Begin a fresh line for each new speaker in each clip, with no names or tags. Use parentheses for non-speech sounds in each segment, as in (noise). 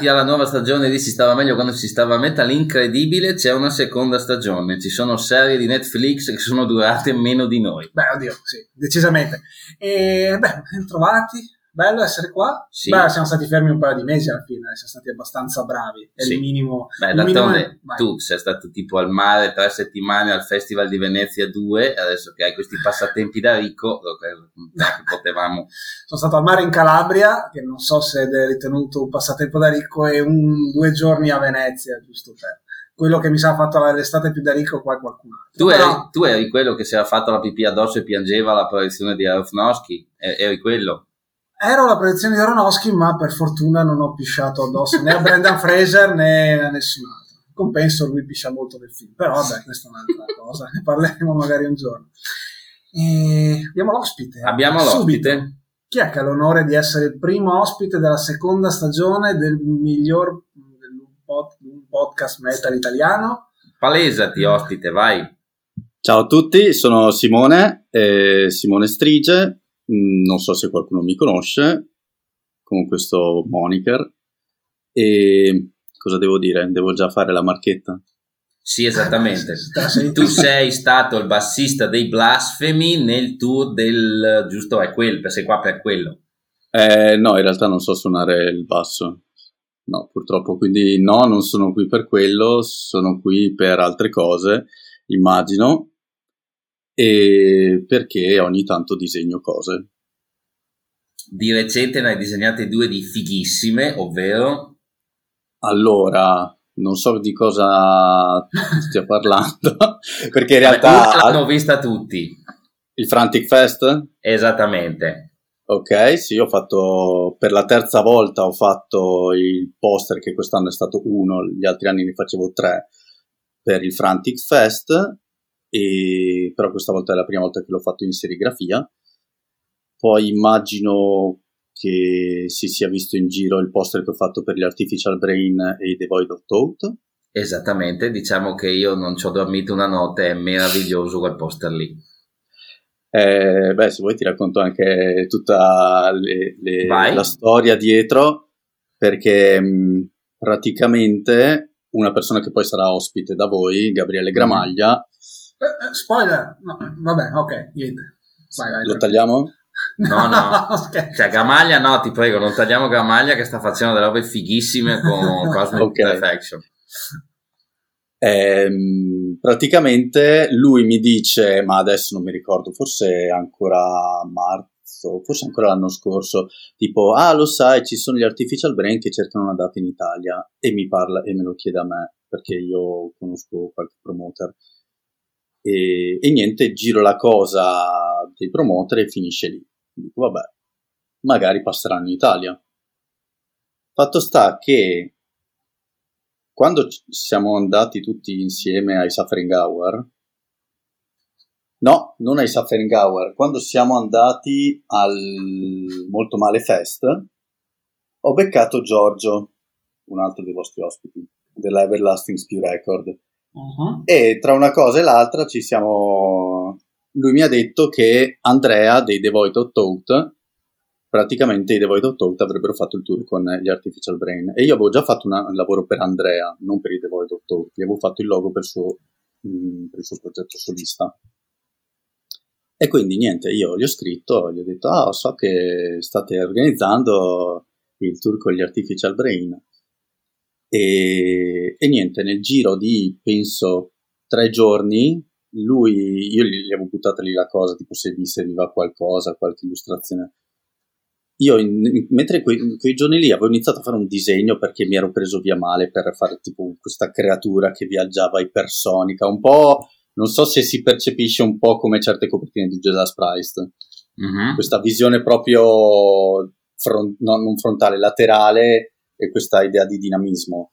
Bentornati alla nuova stagione di Si stava meglio quando si stava a metà. L'incredibile c'è una seconda stagione. Ci sono serie di Netflix che sono durate meno di noi.
Beh, oddio, sì, decisamente. E beh, ben trovati bello essere qua.
Sì.
Beh, siamo stati fermi un paio di mesi alla fine, siamo stati abbastanza bravi. È
Sì.
il minimo.
Beh,
il
d'altronde
minimo-
tu sei stato tipo al mare tre settimane al Festival di Venezia 2, adesso che hai questi passatempi da ricco, (laughs) potevamo...
Sono stato al mare in Calabria, che non so se è ritenuto un passatempo da ricco, e un, due giorni a Venezia, giusto per. Quello che mi sa ha fatto l'estate più da ricco qua qualcun altro.
Tu eri,
Però-
tu eri quello che si era fatto la pipì addosso e piangeva alla proiezione di Aronofsky, eri quello.
Ero la proiezione di Aronofsky, ma per fortuna non ho pisciato addosso né a Brendan Fraser né a nessun altro. Compenso, lui piscia molto nel film, però vabbè, questa è un'altra cosa, ne parleremo magari un giorno. E abbiamo l'ospite.
Abbiamo
Subito.
l'ospite.
Chi è che ha l'onore di essere il primo ospite della seconda stagione del miglior del pod- podcast metal italiano?
Palesati, ospite, vai.
Ciao a tutti, sono Simone, eh, Simone Strige, non so se qualcuno mi conosce con questo moniker e cosa devo dire? Devo già fare la marchetta?
Sì, esattamente. (laughs) Tu sei stato il bassista dei Blasfemi nel tour del... giusto, è quello, sei qua per quello.
Eh, no, in realtà non so suonare il basso, no, purtroppo, quindi no, non sono qui per quello, sono qui per altre cose, immagino, e perché ogni tanto disegno cose.
Di recente ne hai disegnate due di fighissime, ovvero...
Allora, non so di cosa (laughs) stia parlando, (laughs) perché in realtà
l'hanno vista tutti,
il Frantic Fest,
esattamente.
ok, sì, ho fatto per la terza volta ho fatto il poster che quest'anno è stato uno, gli altri anni ne facevo tre per il Frantic Fest, e, però questa volta è la prima volta che l'ho fatto in serigrafia. Poi immagino che si sia visto in giro il poster che ho fatto per gli Artificial Brain e i The Void of Thought.
Esattamente, diciamo che io non ci ho dormito una notte, è meraviglioso quel poster lì.
Eh, beh, se vuoi ti racconto anche tutta le- le- la storia dietro, perché mh, praticamente una persona che poi sarà ospite da voi, Gabriele Gramaglia,
Eh, eh, spoiler! No, vabbè, ok, niente. Vai, vai.
lo tagliamo? (laughs)
No, no.
scherzo.
Cioè, Gramaglia no, ti prego, non tagliamo Gramaglia che sta facendo delle robe fighissime con (laughs) Cosmic
Ok.
Perfection.
Ehm, praticamente lui mi dice, ma adesso non mi ricordo, forse ancora marzo, forse ancora l'anno scorso, tipo, ah lo sai, ci sono gli artificial brain che cercano una data in Italia e mi parla e me lo chiede a me perché io conosco qualche promoter. E, e niente, giro la cosa dei promoter e finisce lì. Dico, vabbè, magari passeranno in Italia. Fatto sta che quando siamo andati tutti insieme ai Suffering Hour, no, non ai Suffering Hour, quando siamo andati al Molto Male Fest, ho beccato Giorgio, un altro dei vostri ospiti, della Everlasting Spew Record.
Mhm.
E tra una cosa e l'altra ci siamo. Lui mi ha detto che Andrea dei The Void of Thought, praticamente i The Void of Thought avrebbero fatto il tour con gli Artificial Brain. E io avevo già fatto una- un lavoro per Andrea, non per i Void of Thought, gli avevo fatto il logo per il suo, mm, per il suo progetto solista. E quindi niente, io gli ho scritto, gli ho detto: Ah, so che state organizzando il tour con gli Artificial Brain. E, e niente, nel giro di penso tre giorni, lui, io gli, gli avevo buttato lì la cosa, tipo se vi serviva qualcosa, qualche illustrazione. Io, in- in- mentre quei, quei giorni lì avevo iniziato a fare un disegno perché mi ero preso via male per fare tipo questa creatura che viaggiava ipersonica, un po', non so se si percepisce un po' come certe copertine di Jesus Christ
Mhm.
questa visione proprio fron- no, non frontale, laterale e questa idea di dinamismo.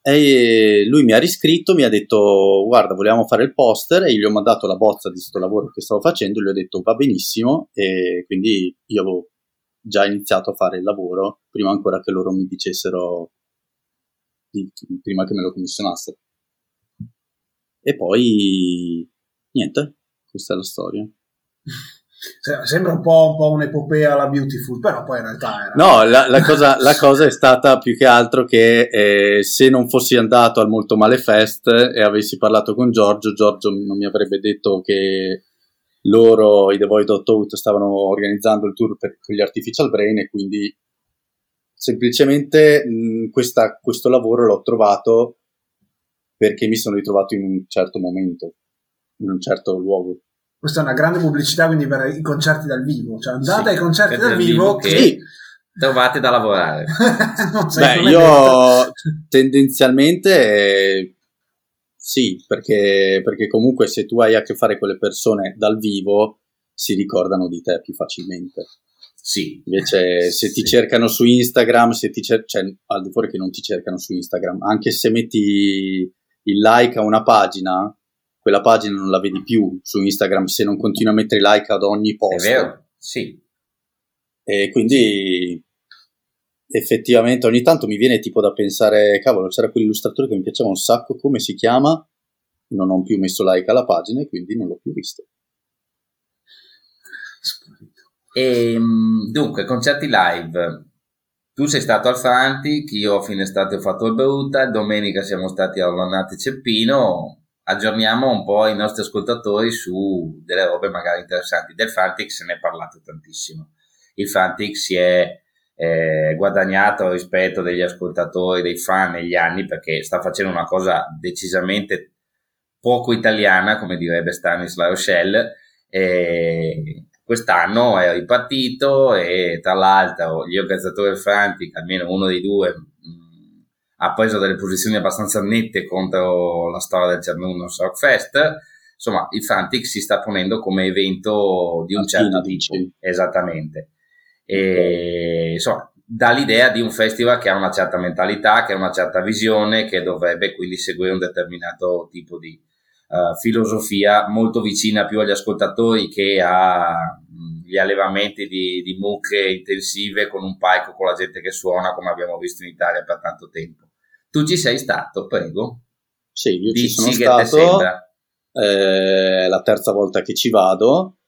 E lui mi ha riscritto, mi ha detto guarda vogliamo fare il poster e io gli ho mandato la bozza di questo lavoro che stavo facendo e gli ho detto va benissimo e quindi io avevo già iniziato a fare il lavoro prima ancora che loro mi dicessero di- prima che me lo commissionassero. E poi niente, questa è la storia. (laughs)
Sembra un po', un po', un'epopea la Beautiful, però poi in realtà era...
No, la, la, cosa, la cosa, è stata più che altro che eh, se non fossi andato al Molto Male Fest e avessi parlato con Giorgio, Giorgio non mi avrebbe detto che loro, i The Void of Out, stavano organizzando il tour per, con gli Artificial Brain e quindi semplicemente mh, questa, questo lavoro l'ho trovato perché mi sono ritrovato in un certo momento, in un certo luogo.
Questa è una grande pubblicità quindi per i concerti dal vivo, cioè andate sì, ai concerti dal vivo che...
che trovate da lavorare. (laughs)
Beh, io tendenzialmente sì, perché, perché comunque se tu hai a che fare con le persone dal vivo si ricordano di te più facilmente.
Sì.
Invece se sì. ti cercano su Instagram, se ti cer- cioè, al di fuori che non ti cercano su Instagram, anche se metti il like a una pagina, quella pagina non la vedi più su Instagram se non continui a mettere like ad ogni post.
È vero, sì.
E quindi effettivamente ogni tanto mi viene tipo da pensare, cavolo, c'era quell'illustratore che mi piaceva un sacco, come si chiama? Non ho più messo like alla pagina e quindi non l'ho più visto.
E, ehm, dunque, concerti live. Tu sei stato al Frantic, io a fine estate ho fatto il Bruta, domenica siamo stati a Orlonate Ceppino. Aggiorniamo un po' i nostri ascoltatori su delle robe magari interessanti. Del Frantic se ne è parlato tantissimo. Il Frantic si è eh, guadagnato rispetto degli ascoltatori, dei fan negli anni perché sta facendo una cosa decisamente poco italiana, come direbbe Stanis La Rochelle. Quest'anno è ripartito e tra l'altro gli organizzatori del Frantic, almeno uno dei due, ha preso delle posizioni abbastanza nette contro la storia del Cernuno Rock Fest. Insomma, il Frantic si sta ponendo come evento di un certo tipo. Esattamente. E, insomma, dà l'idea di un festival che ha una certa mentalità, che ha una certa visione, che dovrebbe quindi seguire un determinato tipo di, uh, filosofia molto vicina più agli ascoltatori che agli allevamenti di, di, mucche intensive con un palco con la gente che suona come abbiamo visto in Italia per tanto tempo. Tu ci sei stato, prego?
Sì, io Dici ci sono stato. È eh, la terza volta che ci vado.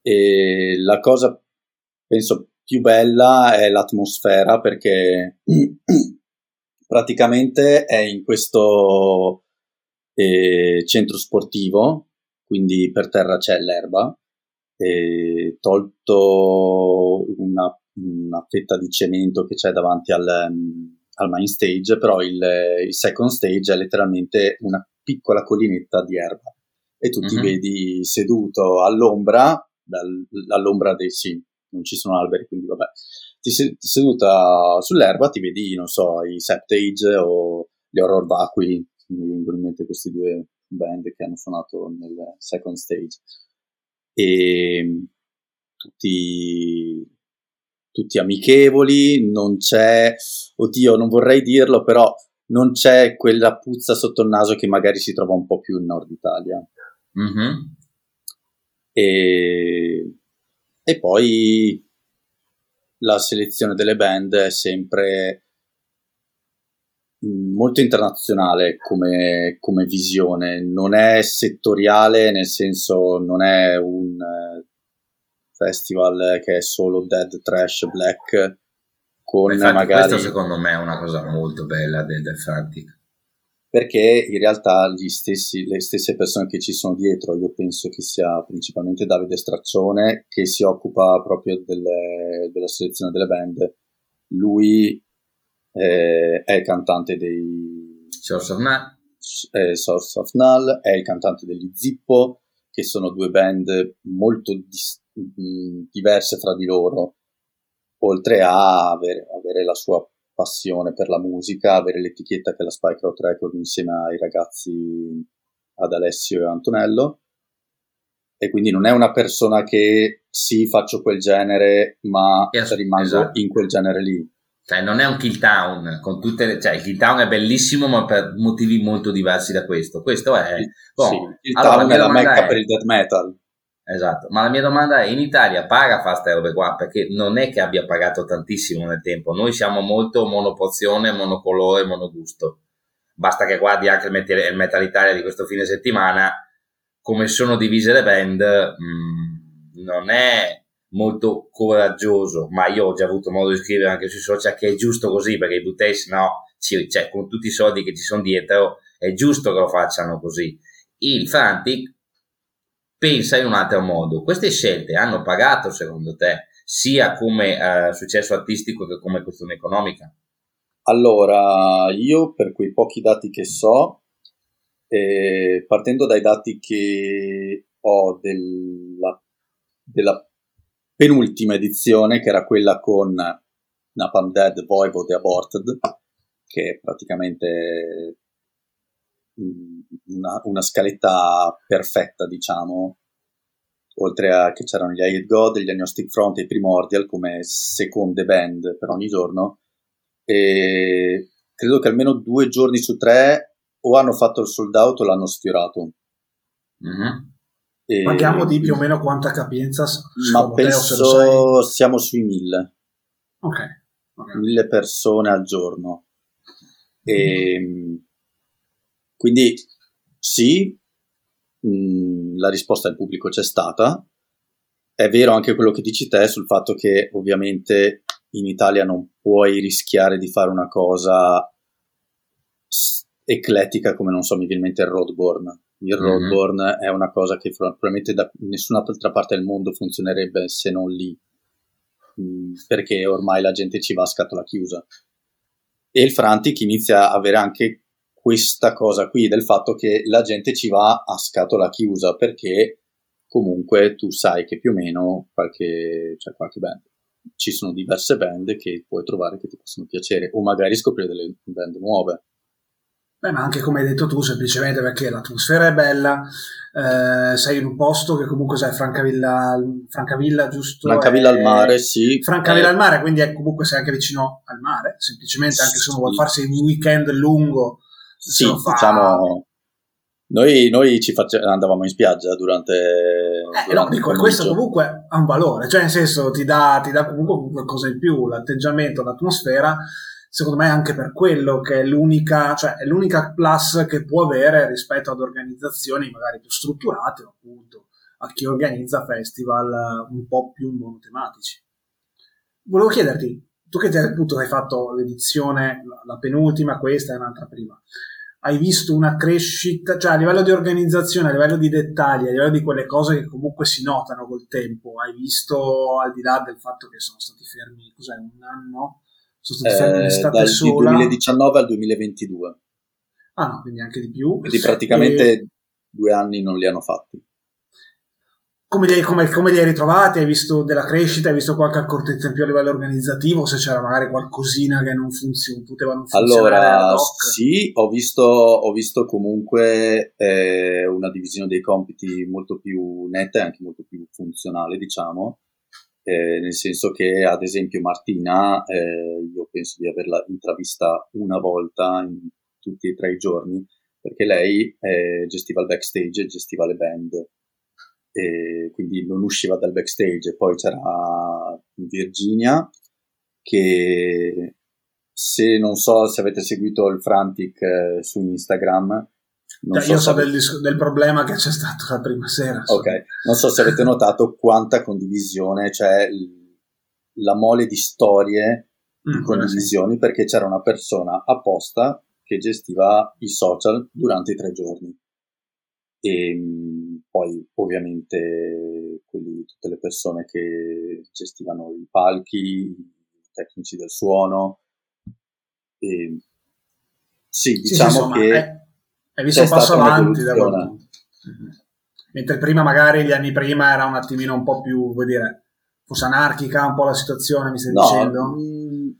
E la cosa, penso, più bella è l'atmosfera perché (clears throat) praticamente è in questo eh, centro sportivo, quindi per terra c'è l'erba, e tolto una, una, fetta di cemento che c'è davanti al, al main stage, però il, il, second stage è letteralmente una piccola collinetta di erba. E tu ti uh-huh. vedi seduto all'ombra, dal, all'ombra dei sì, non ci sono alberi, quindi vabbè, ti sei seduta sull'erba, ti vedi, non so, i Septage o gli Horror Vacui mi vengono in mente questi due band che hanno suonato nel second stage. E tutti, tutti amichevoli, non c'è, oddio, non vorrei dirlo, però non c'è quella puzza sotto il naso che magari si trova un po' più in Nord Italia. Mm-hmm. E, e poi la selezione delle band è sempre molto internazionale come, come, visione, non è settoriale, nel senso non è un eh, festival che è solo dead, trash, black, con
Infatti
magari...
Questo secondo me è una cosa molto bella del, Frantic.
Perché in realtà stessi, le stesse persone che ci sono dietro, io penso che sia principalmente Davide Straccione, che si occupa proprio delle, della selezione delle band, lui eh, è il cantante dei
Source of Null.
Eh, Source of Null, è il cantante degli Zippo, che sono due band molto dis- diverse fra di loro, oltre a avere, avere, la sua passione per la musica, avere l'etichetta che è la Spike Rock Record insieme ai ragazzi ad Alessio e Antonello. E quindi non è una persona che sì, faccio quel genere, ma yes, rimango esatto. in quel genere lì
cioè, non è un kill town, con tutte le, cioè, il kill town è bellissimo, ma per motivi molto diversi da questo. Questo è.
Bon, sì, il allora, town è la mecca è, per il death metal.
Esatto, ma la mia domanda è: in Italia paga fare queste robe qua? Perché non è che abbia pagato tantissimo nel tempo. Noi siamo molto monopozione, monocolore, monogusto. Basta che guardi anche il Metal, Italia di questo fine settimana, come sono divise le band. Mh, mm, non è molto coraggioso, ma io ho già avuto modo di scrivere anche sui social che è giusto così perché i Butteis no, cioè, con tutti i soldi che ci sono dietro è giusto che lo facciano così. Il Frantic pensa in un altro modo. Queste scelte hanno pagato secondo te sia come eh, successo artistico che come questione economica?
Allora, io per quei pochi dati che so, eh, partendo dai dati che ho della, della penultima edizione, che era quella con Napalm Dead, Voivod e Aborted, che praticamente una, una scaletta perfetta, diciamo, oltre a che c'erano gli Hired God, gli Agnostic Front e i Primordial come seconde band per ogni giorno, e credo che almeno due giorni su tre o hanno fatto il sold out o l'hanno sfiorato.
Mm-hmm. E... Parliamo di più o meno quanta capienza?
Ma penso siamo sui mille.
Ok.
okay. Mille persone al giorno. E, mm. Quindi sì, mh, mm, la risposta del pubblico c'è stata. È vero anche quello che dici te sul fatto che ovviamente in Italia non puoi rischiare di fare una cosa eclettica come non so, mi viene in mente il Roadborne. Il mm-hmm. Roadborne è una cosa che probabilmente da nessun'altra parte del mondo funzionerebbe se non lì, mm, perché ormai la gente ci va a scatola chiusa. E il Frantic inizia a avere anche questa cosa qui del fatto che la gente ci va a scatola chiusa perché comunque tu sai che più o meno qualche, cioè qualche band ci sono diverse band che puoi trovare che ti possono piacere o magari scoprire delle band nuove.
Beh, ma anche come hai detto tu, semplicemente perché l'atmosfera è bella, eh, sei in un posto che comunque sai Francavilla, Francavilla giusto?
Francavilla è... al mare, sì.
Francavilla eh. al mare, quindi è, comunque sei anche vicino al mare, semplicemente anche se uno vuole farsi un weekend lungo.
Sì, fa... diciamo, noi, noi ci face... andavamo in spiaggia durante.
Eh, durante no, questo comunque ha un valore, cioè nel senso ti dà, ti dà comunque qualcosa in più, l'atteggiamento, l'atmosfera. Secondo me anche per quello che è l'unica, cioè è l'unica plus che può avere rispetto ad organizzazioni magari più strutturate, appunto, a chi organizza festival un po' più monotematici. Volevo chiederti, tu che appunto hai fatto l'edizione, la penultima, questa e un'altra prima, hai visto una crescita, cioè a livello di organizzazione, a livello di dettagli, a livello di quelle cose che comunque si notano col tempo, hai visto al di là del fatto che sono stati fermi, cos'è, un anno?
Sono stati fermi eh, un'estate dal sola. Dal 2019 al 2022.
Ah no, quindi anche di più.
Quindi praticamente e... due anni non li hanno fatti
come li, hai, come, come li, hai, ritrovati? Hai visto della crescita? Hai visto qualche accortezza in più a livello organizzativo? Se c'era magari qualcosina che non funziona, poteva non funzionare?
Allora, sì, ho visto, ho visto comunque eh, una divisione dei compiti molto più netta e anche molto più funzionale, diciamo. Eh, nel senso che, ad esempio, Martina, eh, io penso di averla intravista una volta in tutti e tre i giorni, perché lei eh, gestiva il backstage e gestiva le band e quindi non usciva dal backstage. Poi c'era Virginia che se non so se avete seguito il Frantic eh, su Instagram.
Non so io so del, del, problema che c'è stato la prima sera.
Ok, non so se avete notato quanta condivisione, cioè la mole di storie di mm, condivisioni, sì. perché c'era una persona apposta che gestiva i social durante i tre giorni. E poi ovviamente quelli, tutte le persone che gestivano i palchi, i tecnici del suono. E, sì, diciamo sì, insomma, che... È,
hai visto un passo avanti da quel. Mentre prima, magari gli anni prima, era un attimino un po' più, vuol dire, forse anarchica un po' la situazione, mi stai no, dicendo?
Mh, mm,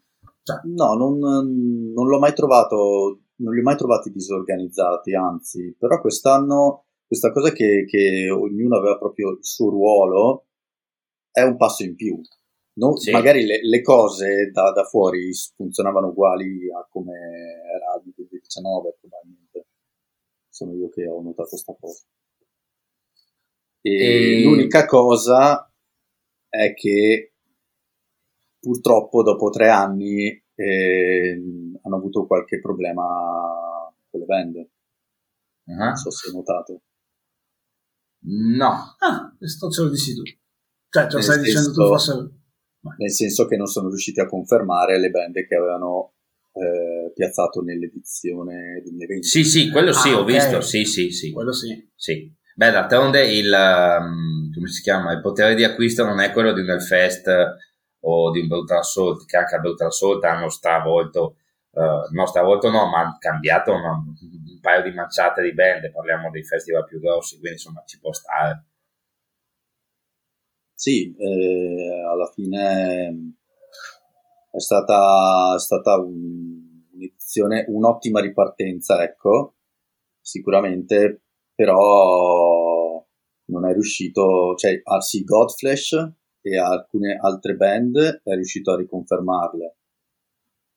cioè. No, non, non l'ho mai trovato, non li ho mai trovati disorganizzati, anzi, però quest'anno questa cosa che, che, ognuno aveva proprio il suo ruolo è un passo in più. Non, sì. Magari le, le cose da, da, fuori funzionavano uguali a come era nel 2019, probabilmente. Sono io che ho notato questa cosa. E, e l'unica cosa è che purtroppo dopo tre anni eh, hanno avuto qualche problema con le vende. Uh-huh. Non so se hai notato.
No.
Ah, questo ce lo dici tu. Cioè, ce lo stai dicendo tu forse...
Nel senso che non sono riusciti a confermare le band che avevano eh, piazzato nell'edizione 2020.
Sì, sì, quello sì, ah, ho okay. visto, sì, sì, sì.
Quello sì.
Sì. Beh, d'altronde il, um, come si chiama, il potere di acquisto non è quello di un Hellfest o di un Brutal Assault, che anche al Brutal Assault hanno stravolto, uh, no stravolto no, ma hanno cambiato una, un paio di manciate di band, parliamo dei festival più grossi, quindi insomma ci può stare.
Sì, eh, alla fine è stata, è stata un, un'edizione, un'ottima ripartenza, ecco, sicuramente, però non è riuscito, cioè, ah sì, Godflesh e alcune altre band è riuscito a riconfermarle.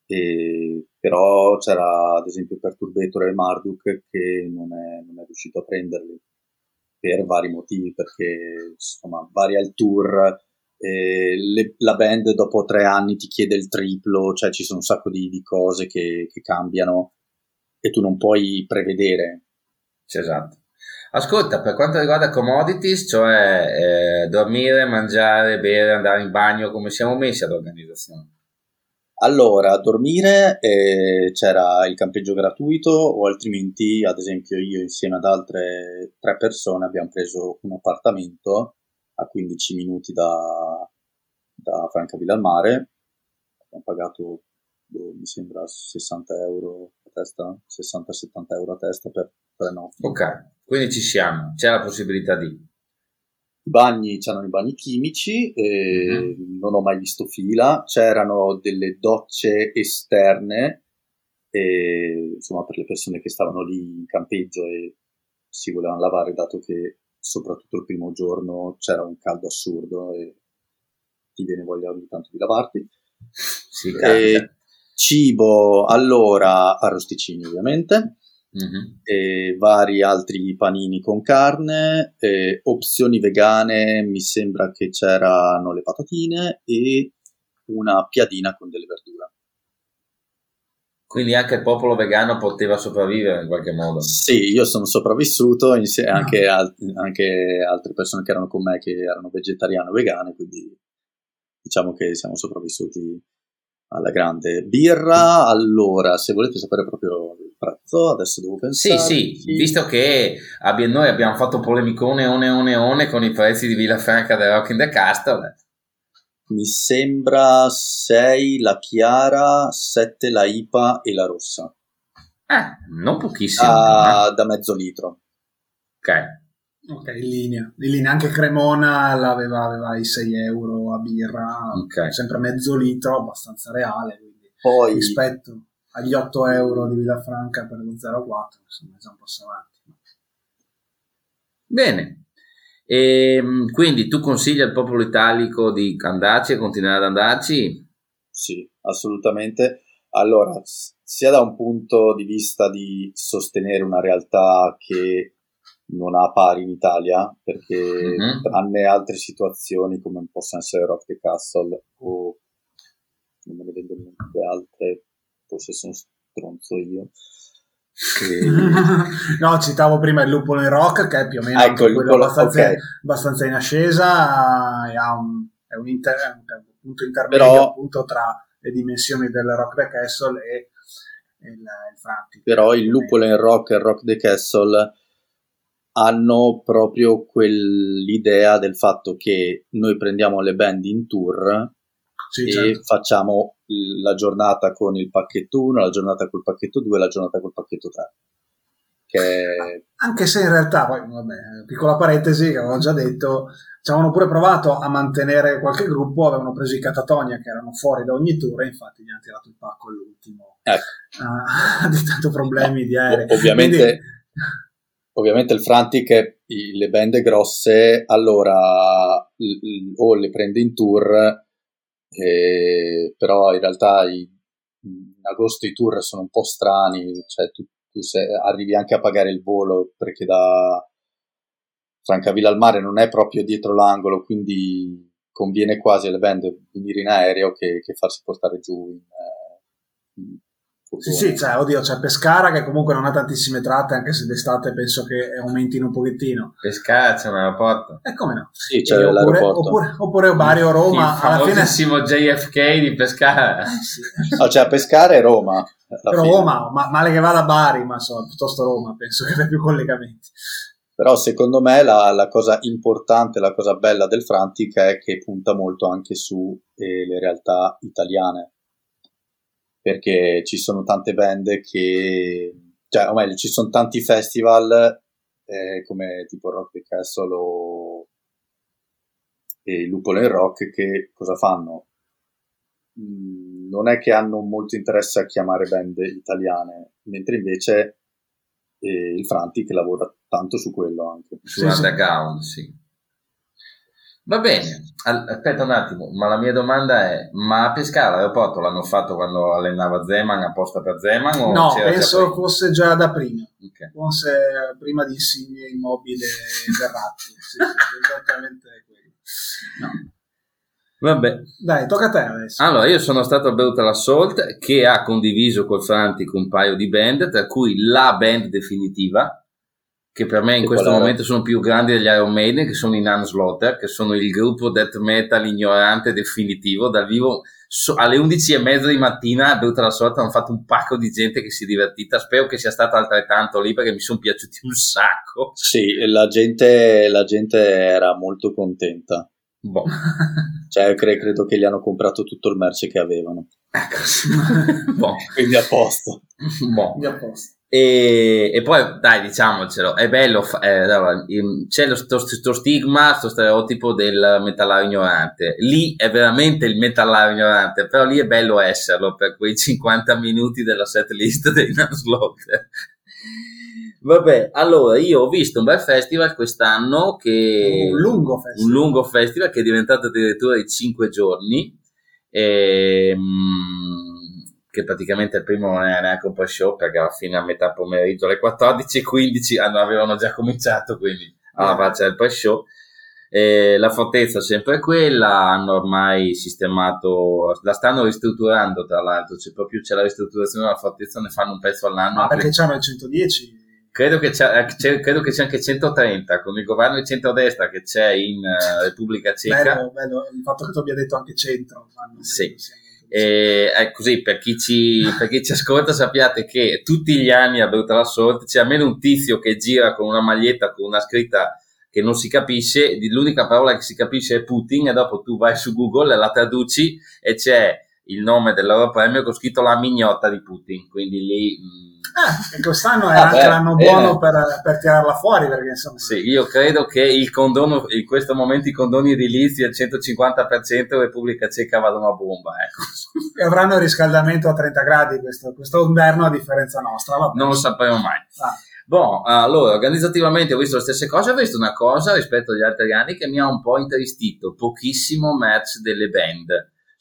E, però c'era ad esempio Perturbator e Marduk che non è, non è riuscito a prenderli per vari motivi, perché insomma, varia il tour, eh, le, la band dopo tre anni ti chiede il triplo, cioè ci sono un sacco di, di cose che, che, cambiano e tu non puoi prevedere.
Esatto. Ascolta, per quanto riguarda commodities, cioè eh, dormire, mangiare, bere, andare in bagno, come siamo messi ad organizzazione?
Allora, a dormire eh, c'era il campeggio gratuito o altrimenti, ad esempio, io insieme ad altre tre persone abbiamo preso un appartamento a 15 minuti da, da Francavilla al mare. Abbiamo pagato, boh, mi sembra, 60 euro a testa, 60-70 euro a testa per tre notti.
Ok, quindi ci siamo, c'è la possibilità di...
I bagni, c'erano i bagni chimici, mm-hmm. non ho mai visto fila, c'erano delle docce esterne, e, insomma per le persone che stavano lì in campeggio e si volevano lavare, dato che soprattutto il primo giorno c'era un caldo assurdo e ti viene voglia ogni tanto di lavarti.
Sì,
cibo, allora, arrosticini ovviamente mm-hmm. e vari altri panini con carne, opzioni vegane, mi sembra che c'erano le patatine e una piadina con delle verdure.
Quindi anche il popolo vegano poteva sopravvivere in qualche modo.
Sì, io sono sopravvissuto, insieme no. anche, al- anche altre persone che erano con me che erano vegetariane o vegane, quindi diciamo che siamo sopravvissuti alla grande. Birra, allora, se volete sapere proprio prezzo, adesso devo pensare.
Sì, sì, visto che abbia, noi abbiamo fatto polemicone one one one con i prezzi di Villafranca del Rock in the Castle.
Mi sembra 6 la chiara, 7 la IPA e la rossa.
Eh, non pochissimo.
Da, da mezzo litro.
Ok.
Ok, in linea. In linea anche Cremona aveva, aveva i 6 euro a birra, okay. sempre mezzo litro, abbastanza reale.
Poi,
rispetto agli 8 euro di Villafranca per lo 0,4, insomma, già un passo avanti.
Bene, e, ehm, quindi tu consigli al popolo italico di andarci e continuare ad andarci?
Sì, assolutamente. Allora, sia da un punto di vista di sostenere una realtà che non ha pari in Italia, perché mm-hmm. tranne altre situazioni come possono essere Rock the Castle o non me ne vengono altre forse sono stronzo io.
E... (laughs) no, citavo prima il lupo nel rock, che è più o meno
ecco, quello
abbastanza,
okay.
abbastanza, in ascesa, ha un, è un, inter, un punto intermedio però, appunto tra le dimensioni del Rock the Castle e il, il Frantic.
Però il lupo nel rock e il Rock the Castle hanno proprio quell'idea del fatto che noi prendiamo le band in tour sì, e certo. facciamo la giornata con il pacchetto 1, la giornata col pacchetto 2 la giornata col pacchetto 3. Che...
Anche se in realtà, poi, vabbè, piccola parentesi che avevo già detto, ci avevano pure provato a mantenere qualche gruppo, avevano preso i Catatonia che erano fuori da ogni tour e infatti gli hanno tirato il pacco all'ultimo.
Ecco.
Ah, (laughs) di tanto problemi di aerei.
Ovviamente, Quindi... ovviamente il Frantic, le band grosse, allora o le prende in tour e, però in realtà i, in agosto i tour sono un po' strani, cioè tu, tu se, arrivi anche a pagare il volo perché da Francavilla al mare non è proprio dietro l'angolo, quindi conviene quasi alle band venire in aereo che, che farsi portare giù in, eh, in,
Sì, sì, cioè, oddio, c'è Pescara che comunque non ha tantissime tratte, anche se d'estate penso che aumentino un pochettino.
Pescara c'è un aeroporto.
E come no?
Sì, c'è
oppure,
l'aeroporto.
oppure, oppure Bari o Roma,
Il
alla fine...
famosissimo JFK di Pescara.
Eh, sì.
No, cioè a Pescara e Roma.
Roma, ma, male che vada a Bari, ma insomma, piuttosto Roma, penso che abbia più collegamenti.
Però secondo me la, la cosa importante, la cosa bella del Frantic è che punta molto anche su eh, le realtà italiane. Perché ci sono tante band che, cioè, o meglio, ci sono tanti festival eh, come tipo Rock the Castle o e Lupolo in Rock che cosa fanno? Mm, non è che hanno molto interesse a chiamare band italiane, mentre invece eh, il Frantic lavora tanto su quello anche.
Su
sì.
underground, sì. Va bene, aspetta un attimo, ma la mia domanda è, ma a Pescara l'aeroporto l'hanno fatto quando allenava Zeman apposta per Zeman o
No,
c'era già
penso
prima?
fosse già da prima.
Ok.
Forse prima di Insigne Immobile e Verratti. (laughs) Sì, sì, esattamente quello. No.
Vabbè,
Dai, tocca a te adesso.
allora io sono stato al Brutal Assault che ha condiviso col Frantic un paio di band, tra cui la band definitiva, che per me in
Che
questo
qual era?
momento sono più grandi degli Iron Maiden, che sono i Nan Slaughter, che sono il gruppo death metal ignorante definitivo, dal vivo so- alle 11 e mezza di mattina a Brutal Assault hanno fatto un pacco di gente che si è divertita, spero che sia stato altrettanto lì perché mi sono piaciuti un sacco.
Sì, la gente, la gente era molto contenta.
Boh. (laughs)
Cioè, cre- credo che gli hanno comprato tutto il merce che avevano.
Ecco, sì. (laughs) boh.
Quindi a posto.
Boh.
Già a posto.
E, e poi dai, diciamocelo, è bello, eh, c'è lo, sto, sto stigma, sto stereotipo del metallario ignorante. Lì è veramente il metallario ignorante, però lì è bello esserlo per quei 50 minuti della set list (laughs) dei Slaughter. Vabbè, allora io ho visto un bel festival quest'anno che
Un lungo festival.
un lungo festival che è diventato addirittura di 5 giorni ehm, che praticamente il primo non era neanche un po' show perché alla fine a metà pomeriggio alle 14.15 hanno- avevano già cominciato quindi alla faccia del pre-show Eh, la fortezza è sempre quella hanno ormai sistemato la stanno ristrutturando tra l'altro c'è proprio c'è la ristrutturazione della fortezza ne fanno un pezzo all'anno
Ma
anche-
perché c'hanno il 110?
Credo che, c'è, eh, c'è- credo che sia anche 130 con il governo di centrodestra che c'è in eh, Repubblica Ceca.
Bello, bello, il fatto che tu abbia detto anche centro. ma non
Sì.
vicino.
E è così per chi, ci, per chi ci ascolta sappiate che tutti gli anni a Brutal Assault c'è almeno un tizio che gira con una maglietta con una scritta che non si capisce, l'unica parola che si capisce è Putin e dopo tu vai su Google la traduci e c'è il nome del loro premio con scritto la mignotta di Putin, quindi lì... mm,
Ah, e quest'anno è anche l'anno buono per, per tirarla fuori, perché insomma...
Sì, io credo che il condono, in questo momento i condoni edilizi al 150% Repubblica Ceca vadano a bomba, ecco.
E avranno il riscaldamento a 30 gradi questo, questo inverno a differenza nostra. Vabbè.
Non lo sapremo mai.
Ah,
Boh, allora, organizzativamente ho visto le stesse cose, ho visto una cosa rispetto agli altri anni che mi ha un po' intristito, pochissimo merch delle band.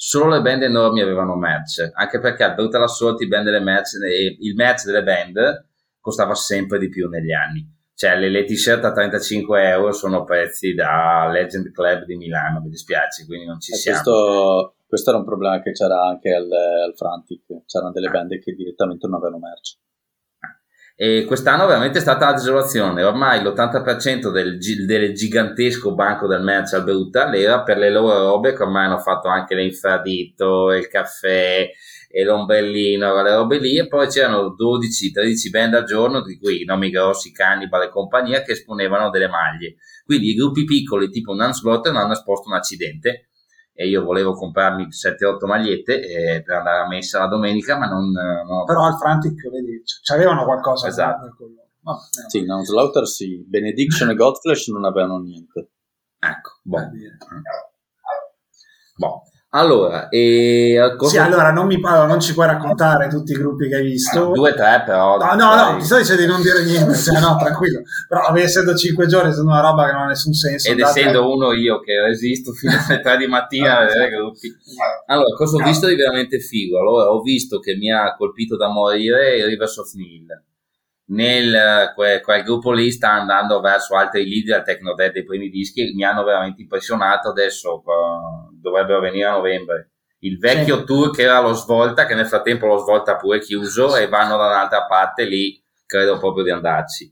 Solo le band enormi avevano merch, anche perché al Brutal Assault i band delle merch, eh, il merch delle band costava sempre di più negli anni. Cioè, le, le t-shirt a 35 euro sono prezzi da Legend Club di Milano, mi dispiace, quindi non ci
E
siamo.
questo, questo era un problema che c'era anche al, al Frantic. C'erano delle band che direttamente non avevano merce.
E quest'anno veramente è stata la desolazione. Ormai l'80% del, del gigantesco banco del merch al Brutal era per le loro robe che ormai hanno fatto anche l'infradito, il caffè e l'ombrellino, le robe lì. E poi c'erano 12-13 band al giorno, di cui i nomi grossi, Cannibal e compagnia, che esponevano delle maglie. Quindi i gruppi piccoli tipo un Slaughter non hanno esposto un accidente. E io volevo comprarmi 7-8 magliette eh, per andare a messa la domenica, ma non, non ho
però al Frantic, vedi, c'avevano qualcosa.
Esatto.
Vabbè, eh,
Sì, non Slaughter sì. Benediction e Godflesh non avevano niente.
Ecco, boh. Boh. Allora, e cosa-
Sì, allora non, mi, allora non ci puoi raccontare tutti i gruppi che hai visto.
due, tre però.
No, no, no, ti sto dicendo di non dire niente, (laughs) cioè, no, tranquillo. Però essendo 5 giorni, essendo una roba che non ha nessun senso.
Ed
andate-
essendo uno io che resisto fino alle 3 di mattina a vedere gruppi. Allora, cosa ho visto di veramente figo? Allora, ho visto che mi ha colpito da morire il Rivers of Nil. Nel, eh, que- quel gruppo lì sta andando verso altri leader Techno Dead dei primi dischi mi hanno veramente impressionato adesso eh, dovrebbero venire a novembre il vecchio sì. tour che era lo Svolta, che nel frattempo lo Svolta pure chiuso e vanno da un'altra parte, lì credo proprio di andarci.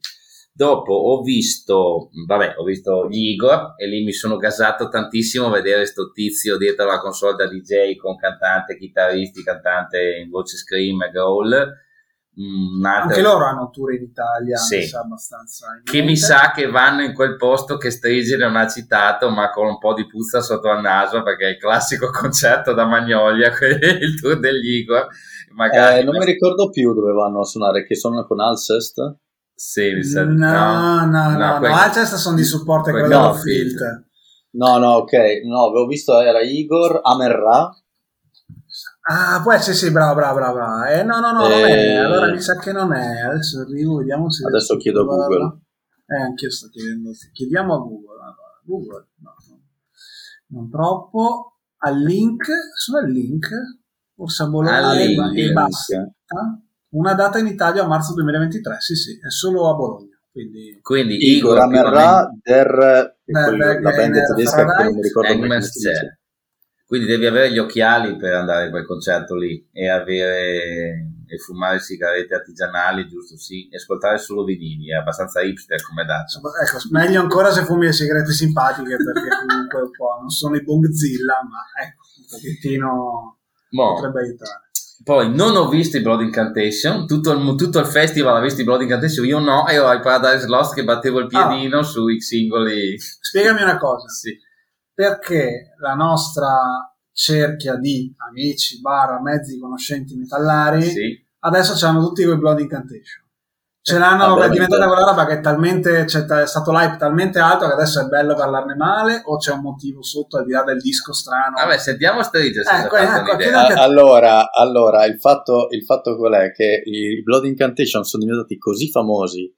Dopo ho visto, vabbè, ho visto gli Igor e lì mi sono gasato tantissimo vedere sto tizio dietro la console da DJ con cantante, chitarristi, cantante in voce scream e growl
Mm, Anche loro hanno tour in Italia,
sì. mi sa abbastanza. Che mi sa che vanno in quel posto che Strigi non ha citato, ma con un po' di puzza sotto al naso, perché è il classico (laughs) concerto da Magnolia, (laughs) il tour degli Igor.
Magari eh, non mi ricordo più dove vanno a suonare, che sono con Alcest?
Sì, mi sa.
No, no, no, no, no, Alcest sono di supporto a quello no, Filt.
No, no, ok, no, avevo visto era Igor, Amerra
Ah, può essere, sì, bravo, bravo, bravo. bravo. Eh, no, no, no, non è. Eh, allora mi sa che non è. Adesso arrivo, vediamo se...
Adesso chiedo a Google.
Eh, anch'io sto chiedendo. Chiediamo a Google. Allora, Google, no, no, non troppo. Al link, sono al link. Forse a Bologna e, basta. Una data in Italia a marzo 2023, sì, sì, è solo a Bologna. Quindi,
Quindi
Igor Amerra der, la band tedesca che non mi ricordo come si dice
quindi devi avere gli occhiali per andare a quel concerto lì e avere e fumare sigarette artigianali, giusto? Sì, e ascoltare solo vinili, è abbastanza hipster come dazza.
Ecco, meglio ancora se fumi le sigarette simpatiche perché (laughs) comunque un po' non sono i Bongzilla, ma ecco, un pochettino bon. potrebbe aiutare.
Poi non ho visto i Blood Incantation, tutto il, tutto il festival ha visto i Blood Incantation, io no, e ho i Paradise Lost che battevo il piedino ah. sui singoli.
Spiegami una cosa.
Sì
perché la nostra cerchia di amici, barra, mezzi conoscenti metallari,
sì.
adesso hanno tutti quei Blood Incantation. Ce l'hanno, è diventata quella roba che è talmente, c'è è stato l'hype talmente alto che adesso è bello parlarne male o c'è un motivo sotto al di là del disco strano?
Vabbè, sentiamo Stage
ecco, ecco,
allora, allora il, fatto, il fatto qual è? Che i Blood Incantation sono diventati così famosi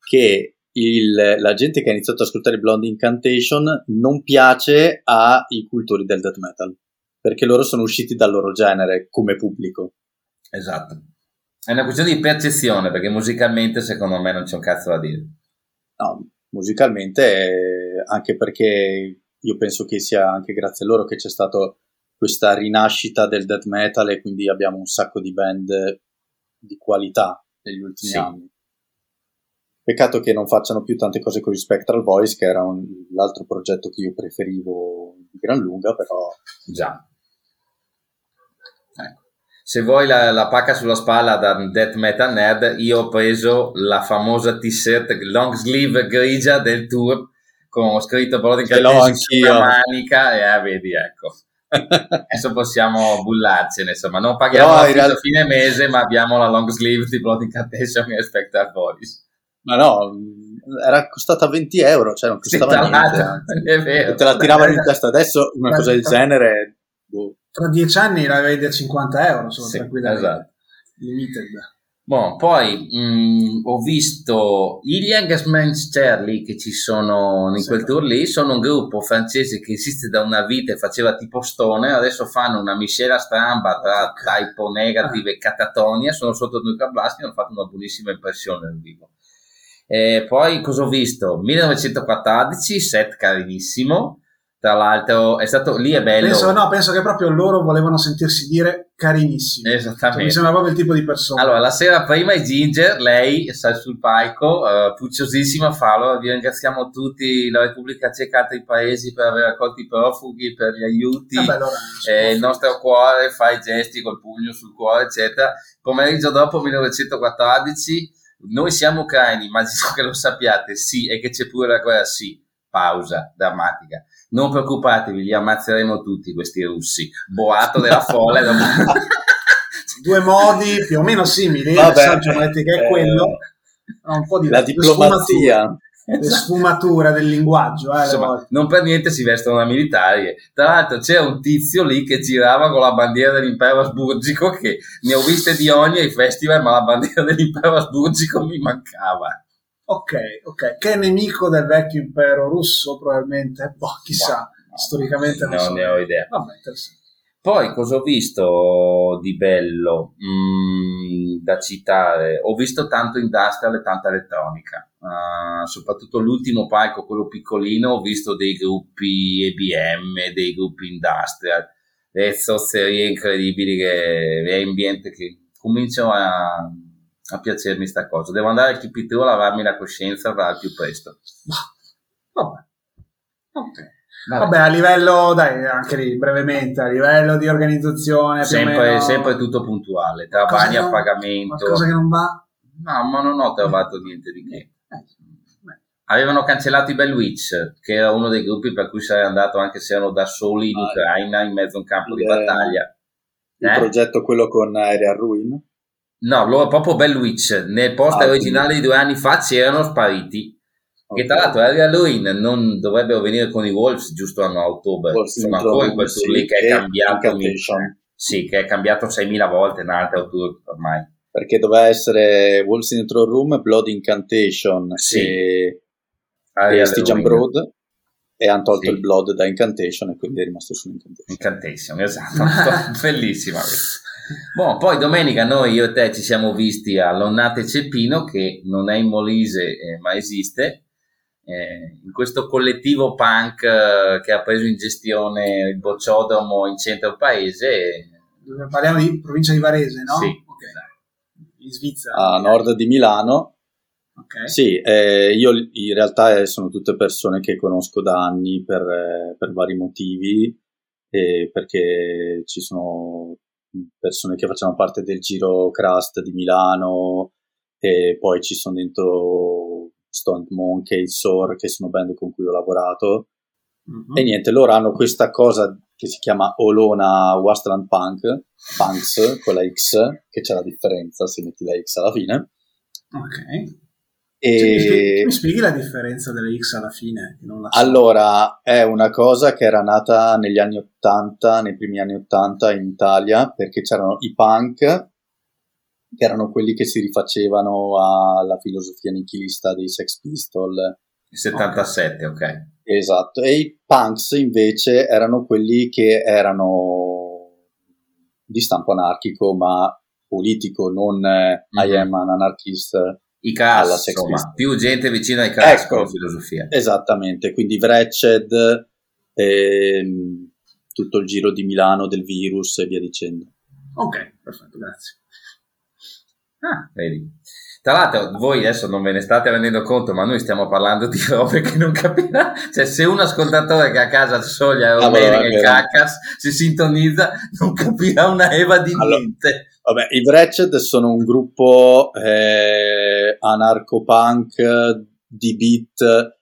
che il, la gente che ha iniziato ad ascoltare Blonde Incantation non piace ai cultori del death metal perché loro sono usciti dal loro genere come pubblico.
Esatto. È una questione di percezione perché musicalmente secondo me non c'è un cazzo da dire.
No, musicalmente anche perché io penso che sia anche grazie a loro che c'è stata questa rinascita del death metal e quindi abbiamo un sacco di band di qualità negli ultimi sì. anni. Peccato che non facciano più tante cose con i Spectral Voice, che era un, l'altro progetto che io preferivo di gran lunga, però...
Già. Ecco. Se vuoi la, la, pacca sulla spalla da Death Metal Nerd, io ho preso la famosa t-shirt long sleeve grigia del tour con scritto Blood sulla manica e eh, vedi, ecco. (laughs) Adesso possiamo bullarcene, insomma, non paghiamo no, realtà... a fine mese, ma abbiamo la long sleeve di Blood Incantation e Spectral Voice.
Ma no, era costata 20 euro, cioè non costava sì, niente.
È vero.
Te la tiravano in testa adesso, una cosa del genere.
Boh. Tra dieci anni la vedi a 50 euro, sono
sì,
tranquillamente.
Esatto.
Limited.
Bon, poi mh, ho visto i Youngest Men's Charlie che ci sono in sì. quel tour lì, sono un gruppo francese che esiste da una vita e faceva tipo stone, adesso fanno una miscela stramba tra typo negative ah. e catatonia, sono sotto Nuclear Blast e hanno fatto una buonissima impressione nel vivo. E poi cosa ho visto? 1914, set carinissimo. Tra l'altro, è stato lì è bello.
Penso, no, penso che proprio loro volevano sentirsi dire carinissimo.
Esattamente. Cioè,
mi sembra proprio il tipo di persona.
Allora, la sera prima è Ginger, lei sale sul palco, uh, pucciosissima a farlo. Vi ringraziamo tutti, la Repubblica Ceca e altri paesi per aver accolto i profughi, per gli aiuti.
Vabbè, allora,
eh, il nostro cuore fa i gesti col pugno sul cuore, eccetera. Pomeriggio dopo, 1914 noi siamo ucraini, immagino (laughs) che lo sappiate, sì, e che c'è pure la guerra, sì, pausa drammatica. Non preoccupatevi, li ammazzeremo tutti questi russi. Boato della (laughs) folla. (laughs)
Due modi più o meno simili, Vabbè, il messaggio che è quello, eh, un po' di
la diplomazia (laughs)
le sfumature del linguaggio. Eh,
Insomma, non per niente si vestono da militari. Tra l'altro c'è un tizio lì che girava con la bandiera dell'impero asburgico che ne ho viste di ogni ai festival, ma la bandiera dell'impero asburgico mi mancava.
Ok, ok. Che è nemico del vecchio impero russo probabilmente? Boh, chissà. No, Storicamente
non, non so. ne ho idea.
Vabbè, interessante.
Poi cosa ho visto di bello mm, da citare? Ho visto tanto industrial e tanta elettronica, uh, soprattutto l'ultimo palco, quello piccolino, ho visto dei gruppi EBM, dei gruppi industrial. le zozzerie incredibili che è ambiente che comincio a, a piacermi sta cosa. Devo andare al Chipitù a lavarmi la coscienza al più presto.
Vabbè. Ok. Vabbè. Vabbè. a livello, dai, anche lì brevemente, a livello di organizzazione,
sempre,
meno...
sempre tutto puntuale, tra bagni a pagamento.
Qualcosa che non va?
No, ma non ho trovato niente di che. Eh, Avevano cancellato i Bellwitch, che era uno dei gruppi per cui sarei andato anche se erano da soli in ah, Ucraina, in mezzo a un campo di battaglia.
Il eh? progetto quello con Aerial Ruin?
No, loro proprio Bellwitch. Nel post ah, originale di due anni fa c'erano spariti. Che tra l'altro Aerial Ruin non dovrebbero venire con i Wolves giusto a ottobre. Wolves Sono ancora in quel tour lì che è cambiato. Sì, che è cambiato 6.000 volte in altre tour ormai
perché doveva essere Wolves in the Room, Blood Incantation sì. e, e Stygian Broad e hanno tolto sì. il Blood da Incantation e quindi è rimasto su Incantation.
Incantation, esatto, (laughs) bellissima Bon, poi domenica noi, io e te, ci siamo visti all'Onnate Ceppino, che non è in Molise eh, ma esiste, eh, in questo collettivo punk eh, che ha preso in gestione il bocciodromo in centro paese.
Parliamo di provincia di Varese, no?
Sì.
Okay in Svizzera.
A nord di Milano.
Okay.
Sì, eh, io in realtà eh, sono tutte persone che conosco da anni per, eh, per vari motivi, eh, perché ci sono persone che facciano parte del giro Crust di Milano e poi ci sono dentro Stone Monkey, Sor, che sono band con cui ho lavorato. Mm-hmm. E niente, loro hanno questa cosa che si chiama Olona Wastland Punk, Punks (laughs) con la X, che c'è la differenza se metti la X alla fine.
Ok. E... Cioè, mi, spieghi, mi, spieghi, la differenza delle X alla fine?
So. Allora, è una cosa che era nata negli anni 80, nei primi anni 80 in Italia, perché c'erano i punk, che erano quelli che si rifacevano alla filosofia nichilista dei Sex Pistols.
Il 77, ok. okay.
Esatto, e i punks invece erano quelli che erano di stampo anarchico ma politico, non mm-hmm. I am an anarchist.
I cast, insomma, più gente vicina ai cast ecco, con la filosofia.
Esattamente, quindi Wretched, ehm, tutto il giro di Milano del virus e via dicendo.
Ok, perfetto, grazie.
Ah, vedi. Tra l'altro, voi adesso non ve ne state rendendo conto, ma noi stiamo parlando di robe che non capirà. Cioè, se un ascoltatore che a casa soglia o bene che caccas si sintonizza, non capirà una Eva di allora, niente.
Vabbè, i Wretched sono un gruppo eh, anarco-punk di beat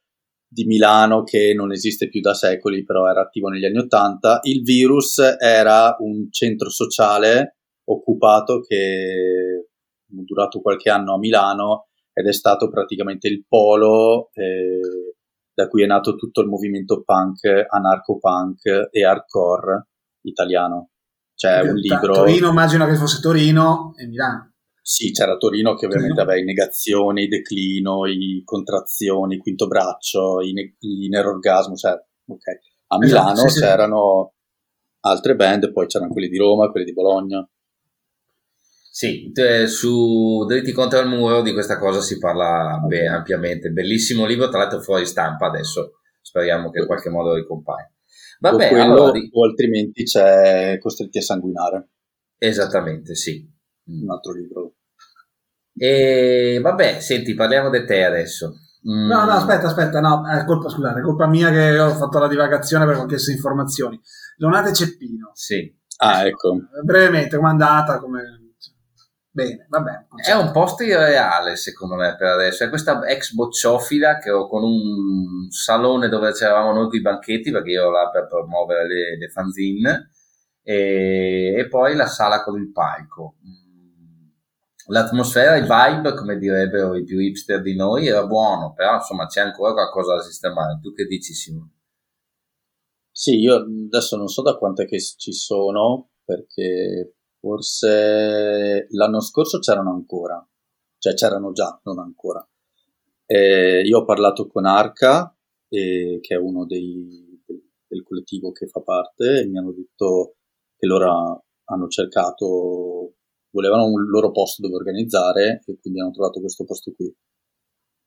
di Milano che non esiste più da secoli, però era attivo negli anni Ottanta. Il Virus era un centro sociale occupato che durato qualche anno a Milano ed è stato praticamente il polo eh, da cui è nato tutto il movimento punk, anarco-punk e hardcore italiano. C'è un libro...
Torino, immagino che fosse Torino e Milano.
Sì, c'era Torino che ovviamente Torino. aveva i negazioni, i declino, i contrazioni, il quinto braccio, i, ne- i nerorgasmo, cioè, ok. A esatto, Milano esatto, sì, c'erano sì. altre band, poi c'erano quelli di Roma, quelli di Bologna.
Sì, su Dritti contro il muro di questa cosa si parla beh, ampiamente. Bellissimo libro, tra l'altro fuori stampa adesso. Speriamo che in qualche modo ricompaia.
Vabbè, o, quello, allora, o altrimenti c'è Costretti a sanguinare.
Esattamente, sì.
Un altro libro.
E vabbè, senti, parliamo di te adesso.
Mm. No, no, aspetta, aspetta, no, è colpa, scusate, è colpa mia che ho fatto la divagazione perché ho chiesto informazioni. Leonate Ceppino.
Sì.
Ah, ecco.
Brevemente, com'è andata? Come Bene, vabbè.
È un posto irreale secondo me per adesso. È questa ex bocciofila che ho con un salone dove c'eravamo noi i banchetti perché io ero là per promuovere le, le fanzine e, e, poi la sala con il palco. Mm. L'atmosfera, il vibe, come direbbero i più hipster di noi, era buono, però insomma c'è ancora qualcosa da sistemare. Tu che dici Simone?
Sì, io adesso non so da quante che ci sono perché Forse l'anno scorso c'erano ancora, cioè c'erano già, non ancora. E io ho parlato con Arca, eh, che è uno dei, del collettivo che fa parte, e mi hanno detto che loro hanno cercato, volevano un loro posto dove organizzare e quindi hanno trovato questo posto qui.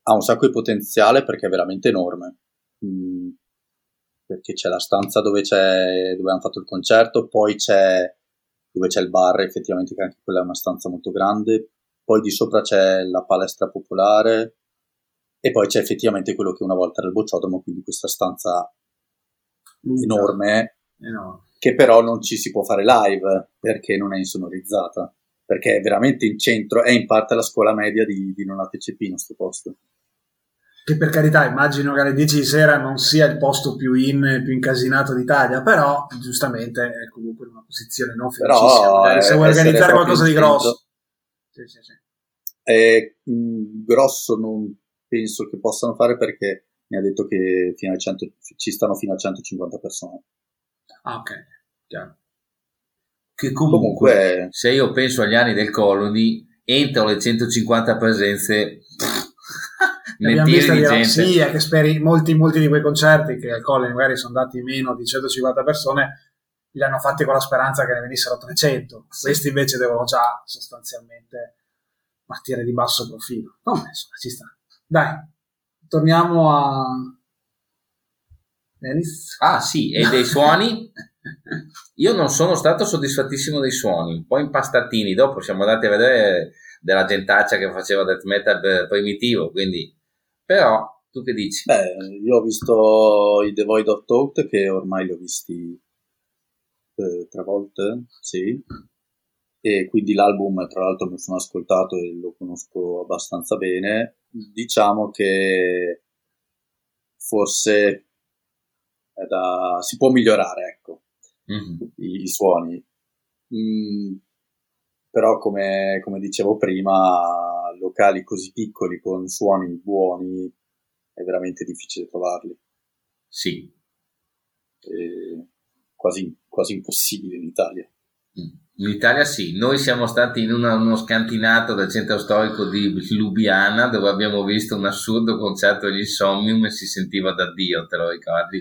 Ha un sacco di potenziale perché è veramente enorme. Mm, perché c'è la stanza dove, c'è, dove hanno fatto il concerto, poi c'è dove c'è il bar, effettivamente che anche quella è una stanza molto grande, poi di sopra c'è la palestra popolare e poi c'è effettivamente quello che una volta era il bocciodromo, quindi questa stanza enorme, enorme, che però non ci si può fare live perché non è insonorizzata, perché è veramente in centro, è in parte la scuola media di, di Nonate Cepino, sto posto
che per carità immagino che alle 10 di sera non sia il posto più in, più incasinato d'Italia, però giustamente è comunque in una posizione non felicissima. se vuoi organizzare qualcosa di grosso. Sì, sì, sì.
Mm, grosso non penso che possano fare perché mi ha detto che fino a 100, ci stanno fino a 150 persone.
Ah, ok, chiaro.
Che comunque, comunque, se io penso agli anni del Colony, entro le 150 presenze
visto di gente. Sì, è che speri molti, molti di quei concerti che al Colle magari sono andati meno di 150 persone li hanno fatti con la speranza che ne venissero 300 sì. questi invece devono già sostanzialmente partire di basso profilo. No, insomma ci sta. Dai torniamo a
Dennis. Ah sì e dei suoni? (laughs) Io non sono stato soddisfattissimo dei suoni un po' impastatini. Dopo siamo andati a vedere della gentaccia che faceva death metal primitivo quindi però, tu che dici?
Beh, io ho visto i The Void of Thought che ormai li ho visti eh, tre volte, sì. E quindi l'album, tra l'altro, mi sono ascoltato e lo conosco abbastanza bene. Diciamo che forse da... si può migliorare, ecco, mm-hmm. I, i, suoni. Mm, però come, come, dicevo prima, locali così piccoli con suoni buoni è veramente difficile trovarli.
Sì.
Quasi, quasi, impossibile in Italia.
Mm. In Italia sì, noi siamo stati in una, uno scantinato del centro storico di Lubiana dove abbiamo visto un assurdo concerto degli Insomnium e si sentiva da Dio, te lo ricordi?